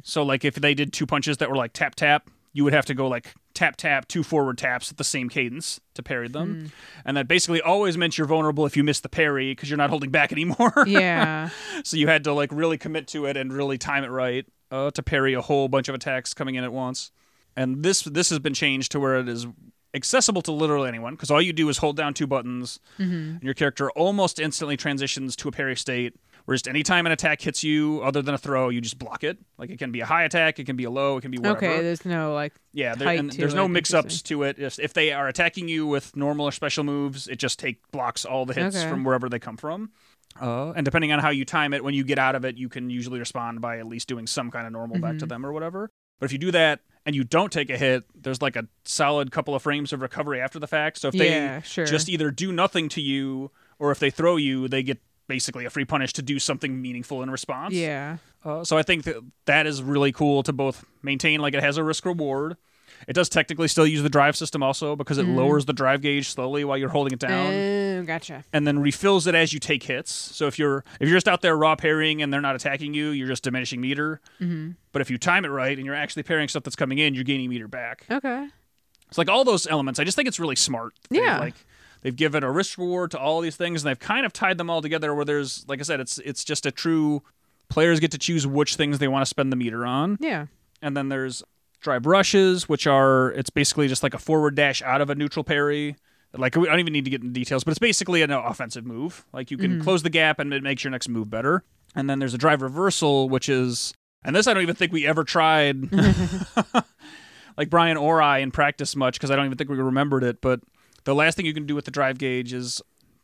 So like if they did two punches that were like tap tap, you would have to go like tap tap two forward taps at the same cadence to parry them. And that basically always meant you're vulnerable if you miss the parry because you're not holding back anymore. yeah. so you had to like really commit to it and really time it right uh, to parry a whole bunch of attacks coming in at once. And this this has been changed to where it is accessible to literally anyone because all you do is hold down two buttons and your character almost instantly transitions to a parry state where just anytime an attack hits you other than a throw you just block it like it can be a high attack it can be a low it can be whatever Okay. There's no like. yeah, there, there's no mix-ups to it. If, if they are attacking you with normal or special moves, it just take blocks all the hits Okay. from wherever they come from. Uh, and depending on how you time it, when you get out of it, you can usually respond by at least doing some kind of normal back to Mm-hmm. them or whatever. But if you do that and you don't take a hit, there's like a solid couple of frames of recovery after the fact. So if Yeah, they sure. just either do nothing to you or if they throw you, they get basically a free punish to do something meaningful in response. Yeah. Uh, so I think that that is really cool to both maintain like it has a risk reward. It does technically still use the drive system also because it lowers the drive gauge slowly while you're holding it down Oh, gotcha. and then refills it as you take hits. So if you're if you're just out there raw parrying and they're not attacking you, you're just diminishing meter. Mm-hmm. But if you time it right and you're actually parrying stuff that's coming in, you're gaining meter back. Okay. It's like all those elements. I just think it's really smart. Yeah. like they've given a risk reward to all these things, and they've kind of tied them all together. Where there's, like I said, it's it's just a true players get to choose which things they want to spend the meter on, Yeah. and then there's drive rushes, which are it's basically just like a forward dash out of a neutral parry. Like we I don't even need to get into details, but it's basically an offensive move. Like you can mm-hmm. close the gap and it makes your next move better. And then there's a drive reversal, which is, and this I don't even think we ever tried. like Brian or I in practice much because I don't even think we remembered it. But the last thing you can do with the drive gauge is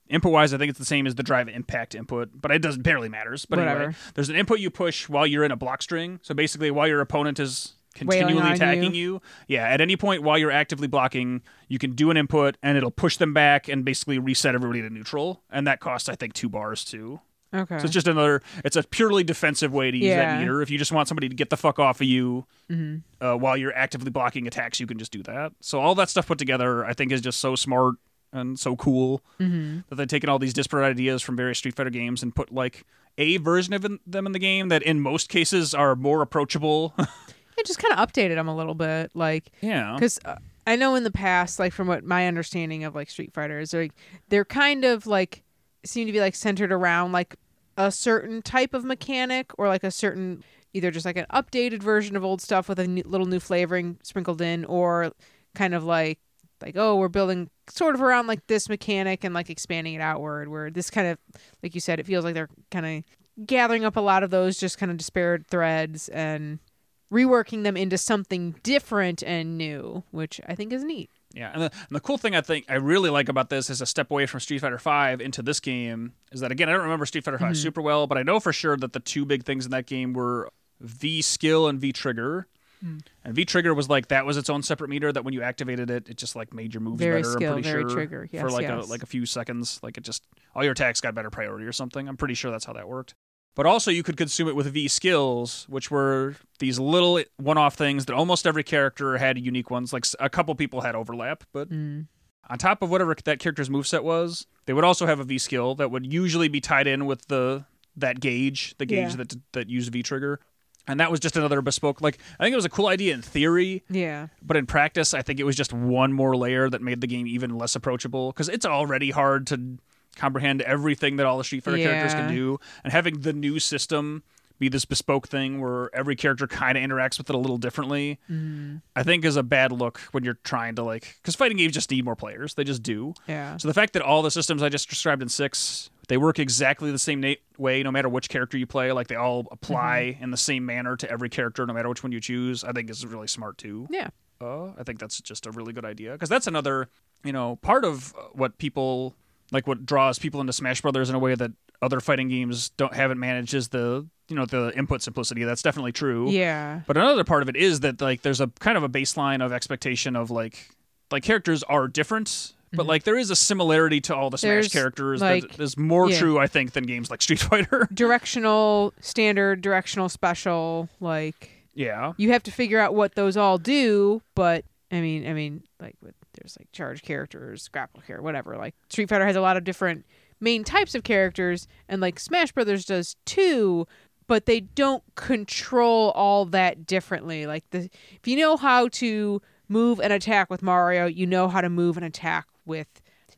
input wise, I think it's the same as the drive impact input, but it doesn't barely matters. But anyway, there's an input you push while you're in a block string. So basically, while your opponent is continually on attacking you. yeah, at any point while you're actively blocking, you can do an input and it'll push them back and basically reset everybody to neutral. And that costs, I think, two bars too. Okay. So it's just another. It's a purely defensive way to use that meter. If you just want somebody to get the fuck off of you Mm-hmm. uh, while you're actively blocking attacks, you can just do that. So all that stuff put together, I think, is just so smart and so cool mm-hmm. that they've taken all these disparate ideas from various Street Fighter games and put like a version of in- them in the game that, in most cases, are more approachable. It just kind of updated them a little bit, like yeah. because uh, I know in the past, like from what my understanding of like Street Fighters, like they're kind of like seem to be like centered around like a certain type of mechanic or like a certain either just like an updated version of old stuff with a new, little new flavoring sprinkled in, or kind of like like oh we're building sort of around like this mechanic and like expanding it outward. Where this kind of like you said, it feels like they're kind of gathering up a lot of those just kind of disparate threads and reworking them into something different and new, which I think is neat. Yeah, and the, and the cool thing I think I really like about this is a step away from Street Fighter V into this game is that again I don't remember Street Fighter V Mm-hmm. super well, but I know for sure that the two big things in that game were V skill and V trigger. Mm. And V trigger was like that was its own separate meter that when you activated it, it just like made your moves Very better. skill, I'm pretty very sure trigger. for Yes, like yes. a like a few seconds, like it just all your attacks got better priority or something. I'm pretty sure that's how that worked. But also you could consume it with V skills, which were these little one-off things that almost every character had unique ones. Like a couple people had overlap, but Mm. on top of whatever that character's moveset was, they would also have a V skill that would usually be tied in with the that gauge, the gauge Yeah. that that used V trigger. And that was just another bespoke like I think it was a cool idea in theory, Yeah. but in practice I think it was just one more layer that made the game even less approachable cuz it's already hard to comprehend everything that all the Street Fighter characters can do and having the new system be this bespoke thing where every character kind of interacts with it a little differently. Mm. I think is a bad look when you're trying to like because fighting games just need more players. They just do. Yeah. So the fact that all the systems I just described in six, they work exactly the same na- way, no matter which character you play. Like they all apply Mm-hmm. in the same manner to every character, no matter which one you choose. I think is really smart too. Yeah. Uh, I think that's just a really good idea because that's another, you know, part of what people like what draws people into Smash Brothers in a way that other fighting games don't haven't managed is the you know the input simplicity. That's definitely true. Yeah. But another part of it is that like there's a kind of a baseline of expectation of like like characters are different, but like there is a similarity to all the Smash Mm-hmm. There's, characters like- that is more yeah. true, I think, than games like Street Fighter. Directional, standard, directional, special. Like yeah. you have to figure out what those all do. But I mean, I mean, like with there's like charge characters, grapple character, whatever. Like Street Fighter has a lot of different main types of characters, and like Smash Brothers does too. But they don't control all that differently. Like the if you know how to move and attack with Mario, you know how to move and attack with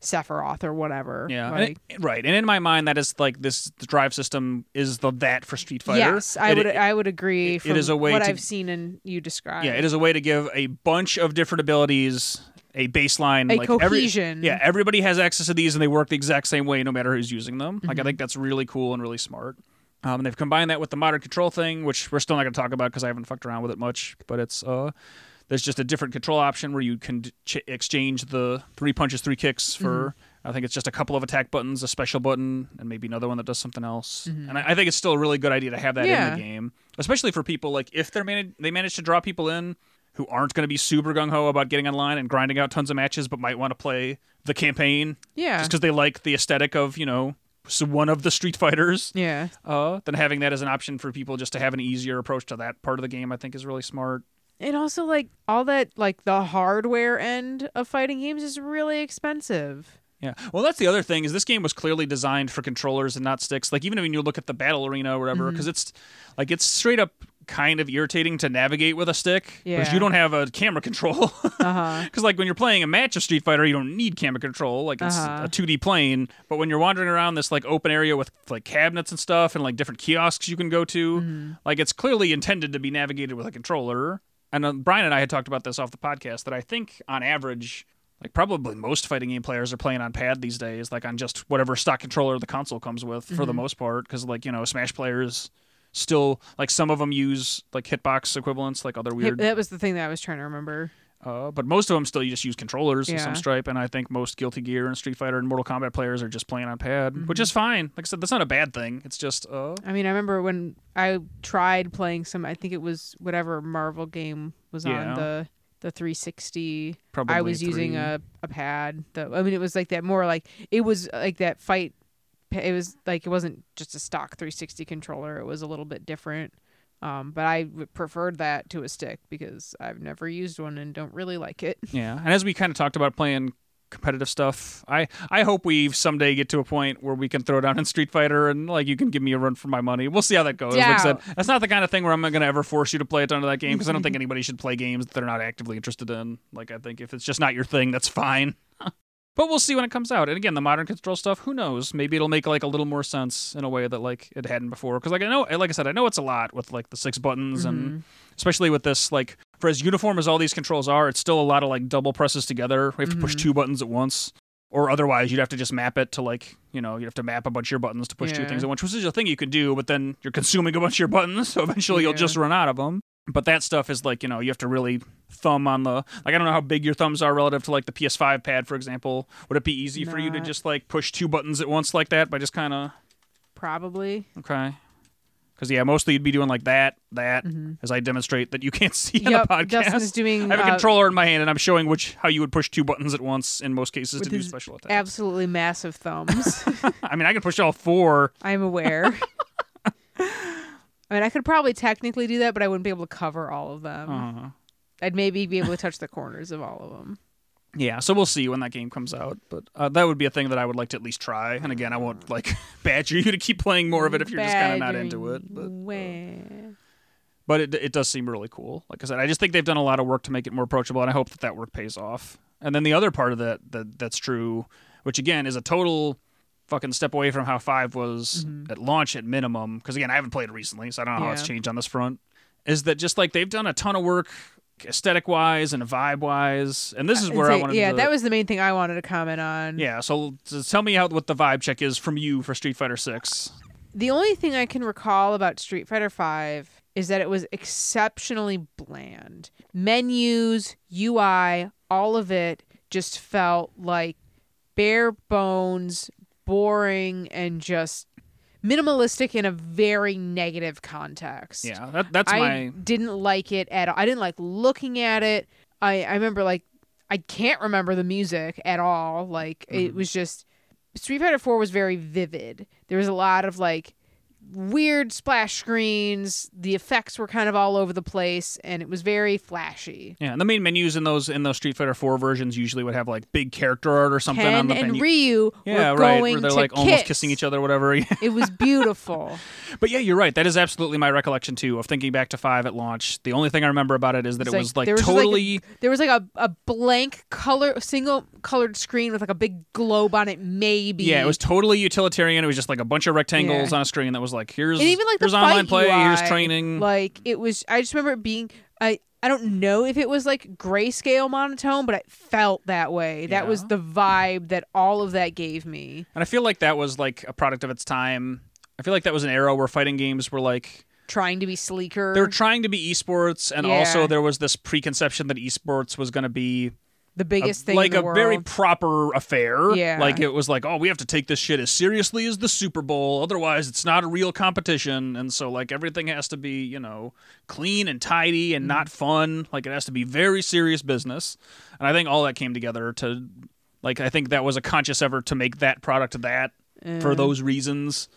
Sephiroth or whatever. Yeah, and it- right. And in my mind, that is like this the drive system is the that for Street Fighter. yes, I It- would it- I would agree. it From is a way what to- I've seen and you described. yeah, it is a way to give a bunch of different abilities a baseline, A like every- cohesion. yeah, everybody has access to these, and they work the exact same way, no matter who's using them. Like I Mm-hmm. think that's really cool and really smart. Um, and they've combined that with the modern control thing, which we're still not going to talk about because I haven't fucked around with it much. But it's uh, there's just a different control option where you can ch- exchange the three punches, three kicks for. Mm-hmm. I think it's just a couple of attack buttons, a special button, and maybe another one that does something else. Mhm. And I, I think it's still a really good idea to have that in the game, especially for people like if they're manag they manage to draw people in who aren't going to be super gung ho about getting online and grinding out tons of matches, but might want to play the campaign Yeah. just because they like the aesthetic of you know one of the Street Fighters. yeah. Uh, then having that as an option for people just to have an easier approach to that part of the game, I think is really smart. And also like all that like the hardware end of fighting games is really expensive. Yeah. Well, that's the other thing is this game was clearly designed for controllers and not sticks. Like even when you look at the battle arena or whatever, Mm-hmm. because it's like it's straight up kind of irritating to navigate with a stick because Yeah. you don't have a camera control. Uh-huh. Because like when you're playing a match of Street Fighter, you don't need camera control. Like it's Uh-huh. a 2D plane. But when you're wandering around this like open area with like cabinets and stuff and like different kiosks you can go to, Mm-hmm. like it's clearly intended to be navigated with a controller. And uh, Brian and I had talked about this off the podcast that I think on average. Like probably most fighting game players are playing on pad these days, like on just whatever stock controller the console comes with, for the Mm-hmm. most part. Because like you know, Smash players still like some of them use like hitbox equivalents, like other weird that was the thing that I was trying to remember. uh, but most of them still you just use controllers of some stripe, and I think most Guilty Gear and Street Fighter and Mortal Kombat players are just playing on pad, Mm-hmm. which is fine. Like I said, that's not a bad thing. It's just uh, I mean, I remember when I tried playing some I think it was whatever Marvel game was Yeah. on the the 360 probably I was using a, a pad. The, I mean, it was like that more like it was like that fight. It was like it wasn't just a stock 360 controller. It was a little bit different. Um, but I preferred that to a stick because I've never used one and don't really like it. yeah. And as we kind of talked about playing competitive stuff, I I hope we someday get to a point where we can throw down in Street Fighter and like you can give me a run for my money. We'll see how that goes. Like I said, that's not the kind of thing where I'm gonna ever force you to play a ton of that game because I don't think anybody should play games that they're not actively interested in. Like I think if it's just not your thing, that's fine. But we'll see when it comes out. And again, the modern control stuff, who knows? Maybe it'll make like a little more sense in a way that like it hadn't before. Because like I know, like I said, I know it's a lot with like the six buttons and mm-hmm. especially with this like for as uniform as all these controls are, it's still a lot of like double presses together. We have to push mm-hmm. two buttons at once. Or otherwise, you'd have to just map it to like you know you'd have to map a bunch of your buttons to push two things at once, which is a thing you can do. But then you're consuming a bunch of your buttons, so eventually you'll just run out of them. But that stuff is like, you know, you have to really thumb on the like I don't know how big your thumbs are relative to like the PS5 pad, for example. Would it be easy for you to just like push two buttons at once like that by just kind of Probably. okay? Because yeah, mostly you'd be doing like that, that, as I demonstrate that you can't see in the podcast. Justin is doing I have a uh, controller in my hand, and I'm showing which how you would push two buttons at once in most cases to do special attacks. absolutely massive thumbs. I mean, I can push all four. I'm aware. I mean, I could probably technically do that, but I wouldn't be able to cover all of them. Uh, I'd maybe be able to touch the corners of all of them. yeah, so we'll see when that game comes out, but uh, that would be a thing that I would like to at least try. And again, I won't like badger you to keep playing more of it if you're just kind of not into it. But Wah. but it it does seem really cool. Like I said, I just think they've done a lot of work to make it more approachable, and I hope that that work pays off. And then the other part of that that that's true, which again is a total fucking step away from how five was mm-hmm. at launch at minimum. Because again, I haven't played it recently, so I don't know how it's changed on this front. Is that just like they've done a ton of work aesthetic wise and vibe wise, and this is uh, where I Say- wanted yeah, to. that was the main thing I wanted to comment on. yeah, so, so tell me how what the vibe check is from you for Street Fighter Six. The only thing I can recall about Street Fighter Five is that it was exceptionally bland. Menus, UI, all of it just felt like bare bones, boring, and just minimalistic in a very negative context. Yeah, that, that's my I my didn't like it at all. I didn't like looking at it. I, I remember like I can't remember the music at all. Like it Mm-hmm. was just Street Fighter 4 was very vivid. There was a lot of like weird splash screens. The effects were kind of all over the place and it was very flashy. Yeah, and the main menus in those in those Street Fighter Four versions usually would have like big character art or something on Ken the and menu. Ryu yeah, were right. going Where they're like almost kissing each other, whatever. It was beautiful. but yeah, you're right. That is absolutely my recollection too of thinking back to five at launch. The only thing I remember about it is that It's it was like there just, like, a- totally. there was like a, a blank color, single colored screen with like a big globe on it, maybe. yeah, it was totally utilitarian. It was just like a bunch of rectangles Yeah. on a screen that was like, here's and even like here's the online play, UI, here's training. Like it was. I just remember it being. I I don't know if it was like grayscale monotone, but it felt that way. That was the vibe that all of that gave me. and I feel like that was like a product of its time. I feel like that was an era where fighting games were like Trying to be sleeker. they were trying to be esports, and Yeah. also there was this preconception that esports was going to be the biggest a- thing like a world. very proper affair. Yeah. Like it was like, oh, we have to take this shit as seriously as the Super Bowl, otherwise it's not a real competition. And so like everything has to be, you know, clean and tidy and not fun. Like it has to be very serious business. And I think all that came together to like I think that was a conscious effort to make that product that for Mm. those reasons.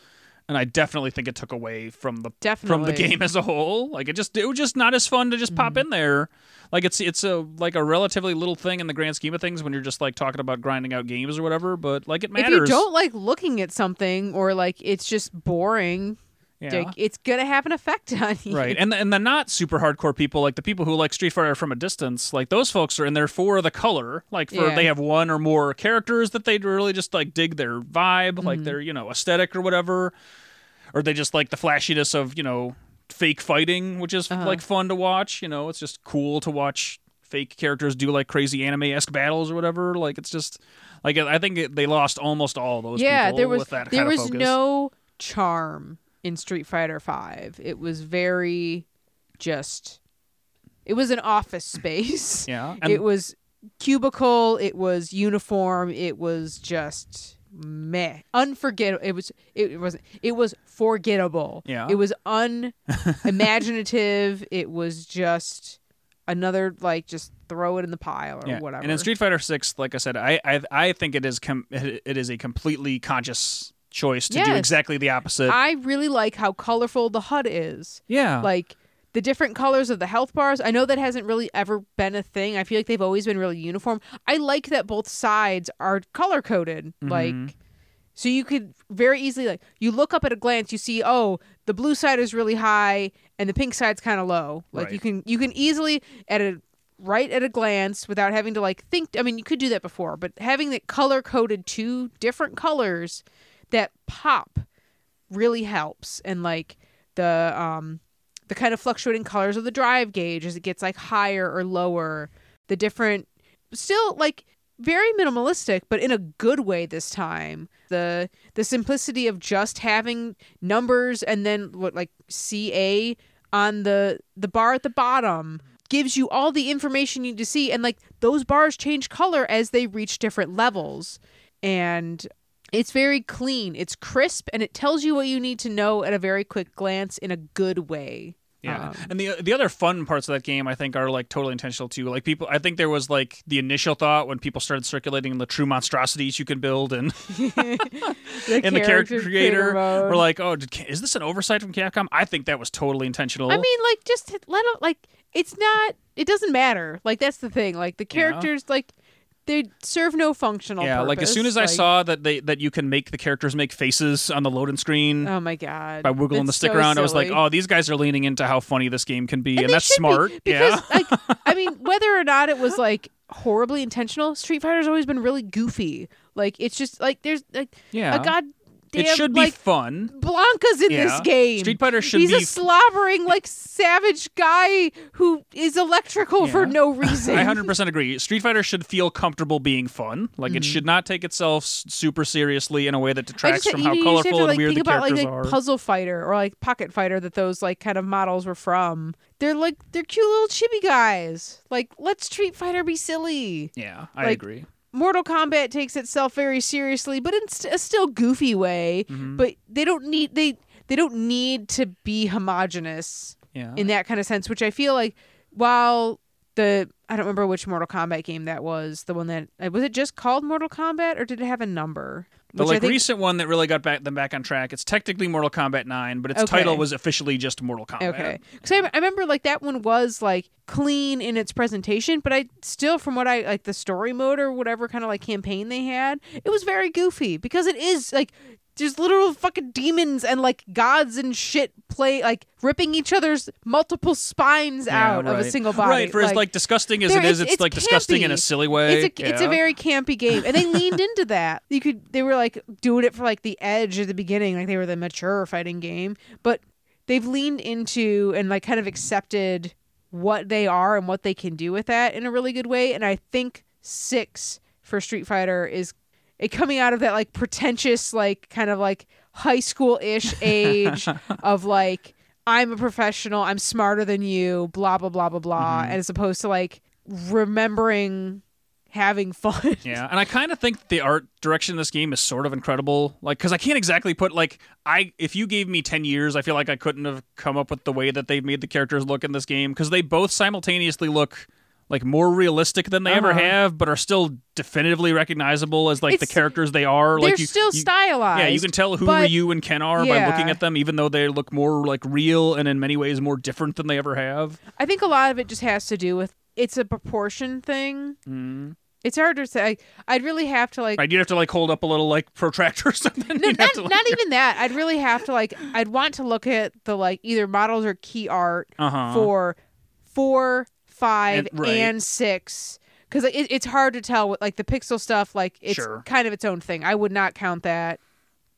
And I definitely think it took away from the from the game as a whole. Like it just it was just not as fun to just pop Mm-hmm. in there. Like it's it's a like a relatively little thing in the grand scheme of things when you're just like talking about grinding out games or whatever. But like it matters. if you don't like looking at something or like it's just boring, yeah. like it's gonna have an effect on you. Right, and the, and the not super hardcore people, like the people who like Street Fighter from a distance, like those folks are in there for the color, like for Yeah. they have one or more characters that they really just like dig their vibe, Mm-hmm. like their you know aesthetic or whatever, or they just like the flashiness of you know fake fighting, which is Uh-huh. like fun to watch. You know, it's just cool to watch fake characters do like crazy anime esque battles or whatever. Like it's just like I think it, they lost almost all those. yeah, people there was with that there kind of was no charm in Street Fighter Five. It was very just. It was an office space. yeah, and it was cubicle. It was uniform. It was just meh, unforgettable. It was it was it was forgettable. Yeah. it was unimaginative. it was just another like just throw it in the pile or yeah. whatever. And in Street Fighter Six, like I said, I I, I think it is com- it is a completely conscious choice to do exactly the opposite. I really like how colorful the HUD is. yeah, Like the different colors of the health bars. I know that hasn't really ever been a thing. I feel like they've always been really uniform. I like that both sides are color coded. Mm-hmm. Like so you could very easily like you look up at a glance, you see, oh, the blue side is really high and the pink side's kind of low. Like Right. you can you can easily at a right at a glance without having to like think I mean you could do that before, but having that color coded two different colors that pop really helps and like the um the kind of fluctuating colors of the drive gauge as it gets like higher or lower the different still like very minimalistic but in a good way this time. The the simplicity of just having numbers and then what like ca on the the bar at the bottom gives you all the information you need to see. And like those bars change color as they reach different levels. And it's very clean it's crisp and it tells you what you need to know at a very quick glance in a good way Yeah, Um, and the the other fun parts of that game, I think, are like totally intentional too. Like people, I think there was like the initial thought when people started circulating the true monstrosities you can build, and the in the character creator, mode. we're like, oh, did, is this an oversight from Capcom? I think that was totally intentional. I mean, like, just let it, like, it's not, it doesn't matter. Like, that's the thing. Like, the characters, like, they serve no functional yeah, like as soon purpose. as I Like, saw that they that you can make the characters make faces on the loading screen. Oh my god! by wiggling the stick so around, I was like, "Oh, these guys are leaning into how funny this game can be, and, they that's should be, smart." because, yeah, like, I mean, whether or not it was like horribly intentional, Street Fighter's always been really goofy. Like, it's just like there's like yeah. a goddamn it should be like fun. Blanka's in this game. Street Fighter should He's be a slobbering like savage guy who is electrical for no reason. I 100% agree. Street Fighter should feel comfortable being fun. Like it should not take itself super seriously in a way that Mm-hmm. Detracts just from you, how you colorful to, and weird think the about characters like, are. Puzzle Fighter or like Pocket Fighter that those like kind of models were from. They're like they're cute little chibi guys. Like let's Street Fighter be silly. yeah, I like, agree. Mortal Kombat takes itself very seriously, but in st- a still goofy way. Mhm. But they don't need they they don't need to be homogenous Yeah. in that kind of sense, which I feel like while the I don't remember which Mortal Kombat game that was, the one that uh, was it just called Mortal Kombat or did it have a number? The Which like think- recent one that really got back them back on track. It's technically Mortal Kombat 9, but its title was officially just Mortal Kombat. Okay, because I, I remember like that one was like clean in its presentation, but I still, from what I like, the story mode or whatever kind of like campaign they had, it was very goofy because it is like there's literal fucking demons and like gods and shit play like ripping each other's multiple spines Yeah, out of a single body. Right, for as like disgusting as it is, it's- it's, like disgusting in a silly way. It's a it's a very campy game, and they leaned into that. You could they were like doing it for like the edge at the beginning, like they were the mature fighting game, but they've leaned into and like kind of accepted what they are and what they can do with that in a really good way. And I think six for Street Fighter is it coming out of that like pretentious, like kind of like high school ish age of like I'm a professional, I'm smarter than you, blah blah blah blah blah, Mhm. as opposed to like remembering having fun. Yeah, and I kind of think the art direction in this game is sort of incredible. Like, because I can't exactly put like I if you gave me ten years, I feel like I couldn't have come up with the way that they've made the characters look in this game because they both simultaneously look like more realistic than they ever Uh-huh. have, but are still definitively recognizable as like the characters they are. They're like you, still you- stylized. Yeah, you can tell who but- Ryu and Ken are by looking at them, even though they look more like real and in many ways more different than they ever have. I think a lot of it just has to do with it's a proportion thing. Mm. It's hard to say. I'd really have to like Right, you'd have to like hold up a little like protractor or something. no, not, to, like- not even that. I'd really have to like. I'd want to look at the like either models or key art uh-huh. for four, five, And- right. and six. Because it, it's hard to tell with like the pixel stuff. Like it's Sure. kind of its own thing. I would not count that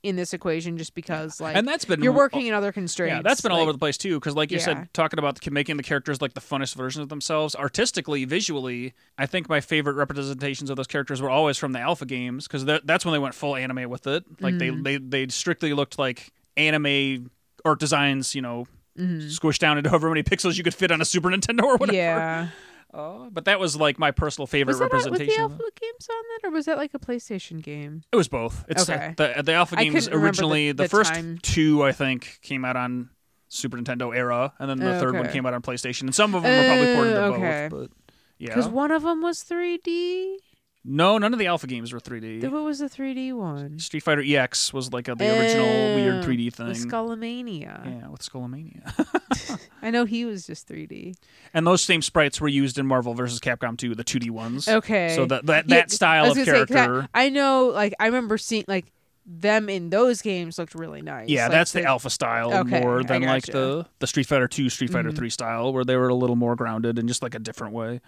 in this equation just because like and that's been you're working in other constraints. Yeah, that's been all over the place too. Because, like you Yeah. said, talking about the, making the characters like the funnest versions of themselves, artistically, visually, I think my favorite representations of those characters were always from the Alpha games because that's when they went full anime with it. Like Mm-hmm. they, they they strictly looked like anime art designs, you know, Mhm. squished down into however many pixels you could fit on a Super Nintendo or whatever. Yeah. Uh, but that was like my personal favorite Was that a, was the Alpha games on that, or was that like a PlayStation game? It was both. It's uh, Okay. the the Alpha games originally the- the, the first time. two I think came out on Super Nintendo era, and then the third one came out on PlayStation, and some of them were probably ported to Uh, okay. both. But yeah, Because one of them was 3D. No, none of the Alpha games were 3D. Then What was the 3D one? Street Fighter EX was like a, the original weird Uh, 3D thing. With. Skullomania. yeah, with Skullomania. I know he was just 3D. and those same sprites were used in Marvel vs. Capcom 2, the 2D ones. Okay. So that that, Yeah, that style I of was gonna say, 'cause I- character. I, know, like, I remember seeing, like, them in those games looked really nice. Yeah, Like, that's the, alpha style Okay, more I than like gotcha. the the Street Fighter 2, Street Fighter Mhm. 3 style where they were a little more grounded and just like a different way.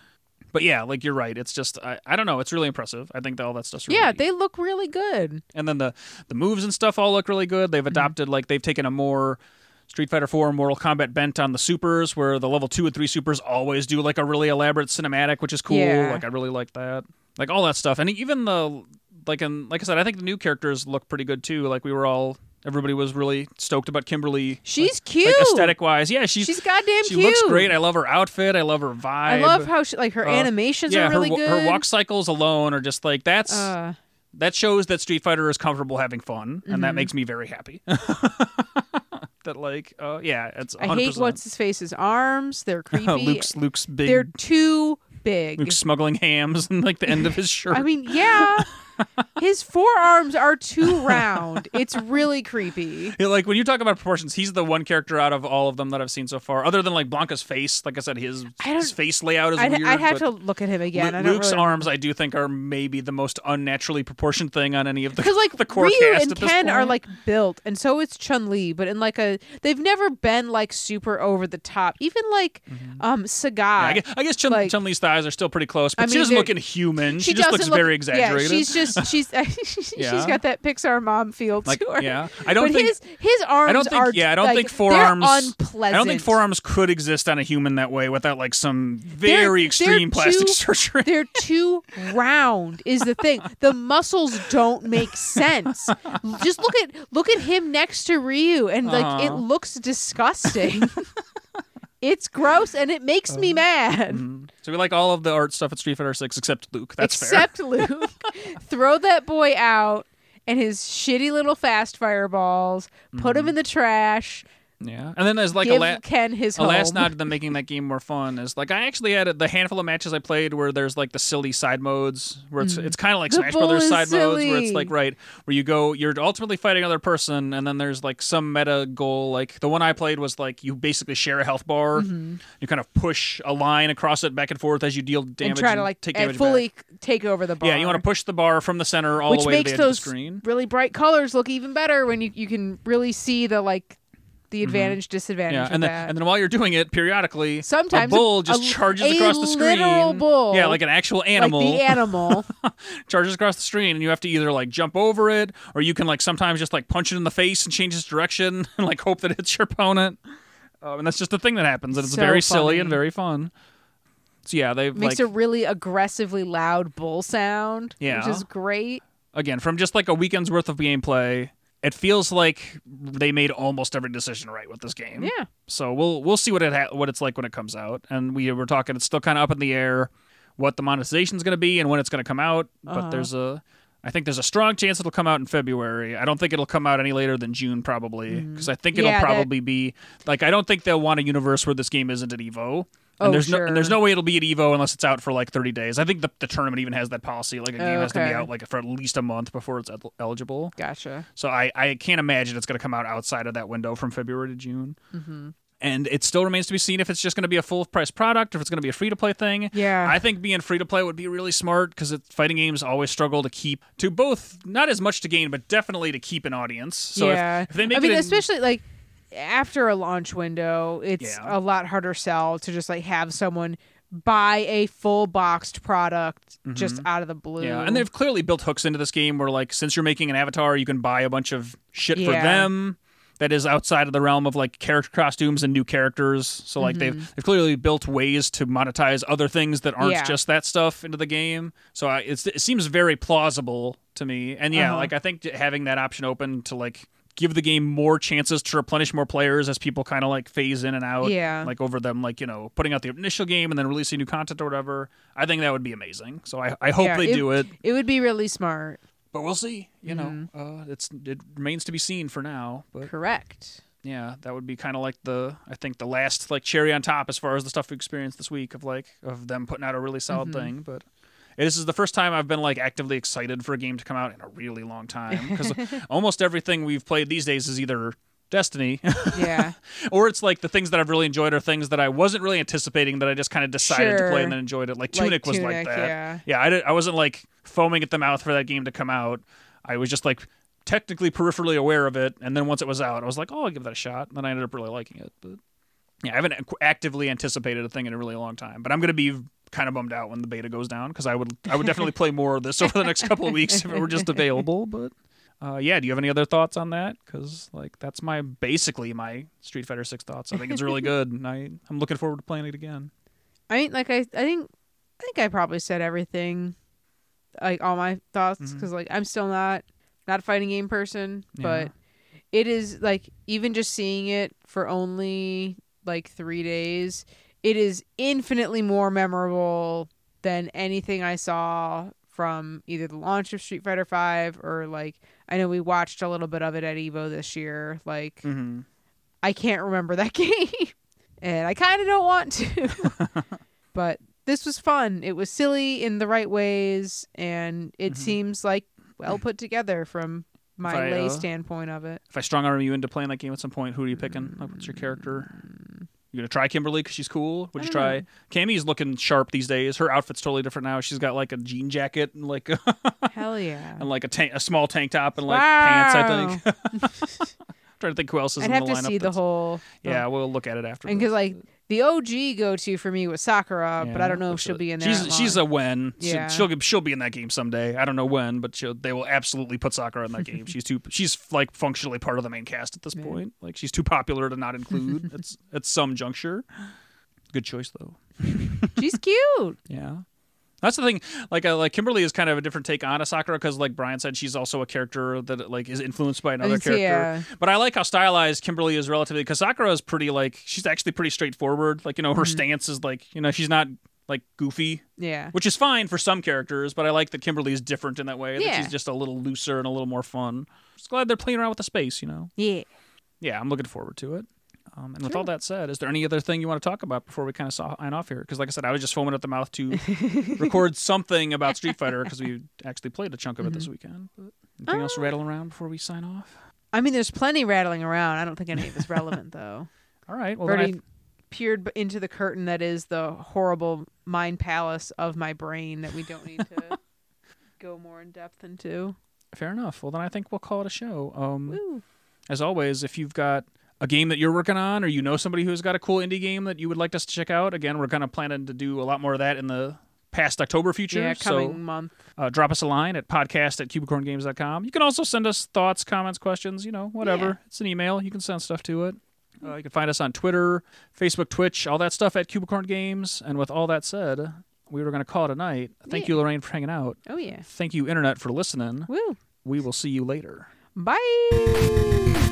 But yeah, like you're right. It's just I, I don't know. It's really impressive. I think that all that stuff's really Yeah, they look really good. and then the the moves and stuff all look really good. Mm-hmm. They've adopted like they've taken a more Street Fighter 4 Mortal Kombat bent on the supers where the level 2 and 3 supers always do like a really elaborate cinematic which is cool. Yeah. Like I really like that. Like all that stuff. And even the like in like I said I think the new characters look pretty good too. Like we were all Everybody was really stoked about Kimberly. She's like, cute. like aesthetic wise. Yeah, she's She's goddamn she cute. looks great. I love her outfit. I love her vibe. I love how she, like her Uh, animations yeah, are really her, good. her walk cycles alone are just like that's Uh, that shows that Street Fighter is comfortable having fun, and that Mhm. makes me very happy. that like, uh, yeah, it's. 100%. I hate what's his face's arms. They're creepy. Luke's Luke's big. They're too big. Luke's smuggling hams and like the end of his shirt. I mean, yeah. His forearms are too round. It's really creepy. Yeah, like when you talk about proportions, he's the one character out of all of them that I've seen so far, other than like Blanka's face. Like I said, his I his face layout is I'd, weird. I'd have to look at him again. Lu- I Luke's really arms, I do think, are maybe the most unnaturally proportioned thing on any of the because like the core Ryu cast and Ken are like built, and so is Chun Li. But in like a, they've never been like super over the top. Even like um Sagat. Mm-hmm. Yeah, I guess, I guess Chun, like- Li's thighs are still pretty close, but I she mean, doesn't look inhuman. She, she just looks look, very exaggerated. Yeah, she's just she's she's Yeah. got that Pixar mom feel like, to her. yeah. I don't but think his his arms I don't think are yeah, I don't like, think they're forearms unpleasant. I don't think forearms could exist on a human that way without like some very they're extreme plastic too- surgery. They're too round is the thing. The muscles don't make sense. Just look at look at him next to Ryu and like it looks disgusting. it's gross and it makes me mad. Mhm. So we like all of the art stuff at Street Fighter 6 except Luke. That's fair. Except Luke. Throw that boy out and his shitty little fast fireballs. Put him in the trash. Yeah. And then there's Mm-hmm. like give a la- Ken his a home. last nod to them making that game more fun is like I actually had a, the handful of matches I played where there's like the silly side modes where it's it's kind of like Mm. The Smash Brothers side is modes where it's like right where you go you're ultimately fighting another person and then there's like some meta goal like the one I played was like you basically share a health bar you kind of push a line across it back and forth as you deal damage Mm-hmm. and try to like take damage fully back. take over the bar. yeah you want to push the bar from the center all which the way makes to the those of the screen really bright colors look even better when you you can really see the like the advantage disadvantage Mm-hmm. yeah of and then that. and then while you're doing it periodically Sometimes a bull just a- charges a across the screen literal bull. yeah like an actual animal like the animal. charges across the screen and you have to either like jump over it or you can like sometimes just like punch it in the face and change its direction and like hope that it's your opponent um, and that's just the thing that happens and it's So very silly and very fun so yeah they've makes like a really aggressively loud bull sound. Yeah. Which is great. again from just like a weekend's worth of gameplay it feels like they made almost every decision right with this game Yeah. so we'll we'll see what it ha- what it's like when it comes out and we were talking it's still kind of up in the air what the monetization is going to be and when it's going to come out but Uh-huh. there's a I think there's a strong chance it'll come out in February. I don't think it'll come out any later than June probably because I think it'll. Yeah, that- probably be like I don't think they'll want a universe where this game isn't at Evo. And Oh, there's no and there's no way it'll be at Evo unless it's out for like 30 days. I think the, the tournament even has that policy like a game Oh, has to be out like for at least a month before it's eligible. Gotcha. So I, I can't imagine it's going to come out outside of that window from February to June. Mm-hmm. And it still remains to be seen if it's just going to be a full price product, or if it's going to be a free to play thing. Yeah. I think being free to play would be really smart because fighting games always struggle to keep to both not as much to gain, but definitely to keep an audience. So yeah. if, they make I mean, it in- especially like after a launch window, it's Yeah. a lot harder sell to just like have someone buy a full boxed product just out of the blue. Mm-hmm. Yeah, and they've clearly built hooks into this game where, like, since you're making an avatar, you can buy a bunch of shit for them that is outside of the realm of like character costumes and new characters. So like they've they've clearly built ways to monetize other things that aren't Mm-hmm. Yeah. just that stuff into the game. So I, it's, it seems very plausible to me. And yeah, Uh-huh. like I think having that option open to like give the game more chances to replenish more players as people kind of like phase in and out Yeah. like over them like you know putting out the initial game and then releasing new content or whatever i think that would be amazing so i, I hope Yeah, they it- do it It would be really smart. but we'll see. You Mm-hmm. know, uh, it's it remains to be seen for now. But Correct. yeah, that would be kind of like the I think the last like cherry on top as far as the stuff we experienced this week of like of them putting out a really solid Mm-hmm. thing. But this is the first time I've been like actively excited for a game to come out in a really long time because almost everything we've played these days is either Destiny Yeah. or it's like the things that I've really enjoyed are things that I wasn't really anticipating that I just kind of decided to play and then enjoyed it. Like Like Tunic was like that. yeah. I, did, I wasn't like foaming at the mouth for that game to come out. I was just like technically peripherally aware of it, and then once it was out, I was like, oh, I'll give that a shot. And then I ended up really liking it. But yeah, I haven't actively anticipated a thing in a really long time. But I'm gonna be kind of bummed out when the beta goes down because I would I would definitely play more of this over the next couple of weeks if it were just available. But uh, yeah, do you have any other thoughts on that? Because like that's my basically my Street Fighter Six thoughts. I think it's really good, and I I'm looking forward to playing it again. I mean, like I, I think, I think I probably said everything, like all my thoughts, because like I'm still not, not a fighting game person, Yeah. but it is like even just seeing it for only like three days, it is infinitely more memorable than anything I saw from either the launch of Street Fighter Five or like I know we watched a little bit of it at Evo this year. Like Mm-hmm. I can't remember that game, and I kind of don't want to. but this was fun. It was silly in the right ways, and it Mhm. seems like well put together from my I, lay uh, standpoint of it. If I strong arm you into playing that game at some point, who are you picking? Like, what's your character? You gonna try Kimberly because she's cool? Would you try? Mm. know. Cammy's looking sharp these days. Her outfit's totally different now. She's got like a jean jacket and like Hell yeah! and like a tank, a small tank top and like pants. I Wow. think. trying to think who else is I'd in have the to lineup. see the whole. Yeah, we'll look at it after. and because like the OG go to for me was Sakura, but I don't know if she'll be in there. She's she's a when. Yeah. She'll she'll be in that game someday. I don't know when, but she'll, they will absolutely put Sakura in that game. She's too she's like functionally part of the main cast at this Yeah. point. Like she's too popular to not include. it's at some juncture. Good choice though. she's cute. Yeah. That's the thing. Like, uh, like Kimberly is kind of a different take on a Sakura because, like Brian said, she's also a character that like is influenced by another character. yeah. But I like how stylized Kimberly is relatively because Sakura is pretty like she's actually pretty straightforward. Like you know her Mhm. stance is like you know she's not like goofy, Yeah. which is fine for some characters. But I like that Kimberly is different in that way. That Yeah. she's just a little looser and a little more fun. Just glad they're playing around with the space. You know. Yeah. Yeah, I'm looking forward to it. Um, and with all that said, is there any other thing you want to talk about before we kind of sign off here? Because, like I said, I was just foaming at the mouth to record something about Street Fighter because we actually played a chunk of it this weekend. But anything else Uh, rattling around before we sign off? I mean, there's plenty rattling around. I don't think any of it's relevant though. All right. Well, I've then I already peered into the curtain that is the horrible mind palace of my brain that we don't need to go more in depth into. fair enough. Well, then I think we'll call it a show. Um, as always, if you've got a game that you're working on, or you know somebody who's got a cool indie game that you would like us to check out, again, we're kind of planning to do a lot more of that in the past October future. Yeah, so coming month. uh, drop us a line at podcast at cubicorngames.com. You can also send us thoughts, comments, questions, you know, whatever. Yeah. It's an email. You can send stuff to it. Uh, you can find us on Twitter, Facebook, Twitch, all that stuff at Cubicorn Games. And with all that said, we were going to call it a night. Thank Yeah. you, Lorraine, for hanging out. Oh yeah. Thank you, Internet, for listening. Woo. We will see you later. Bye.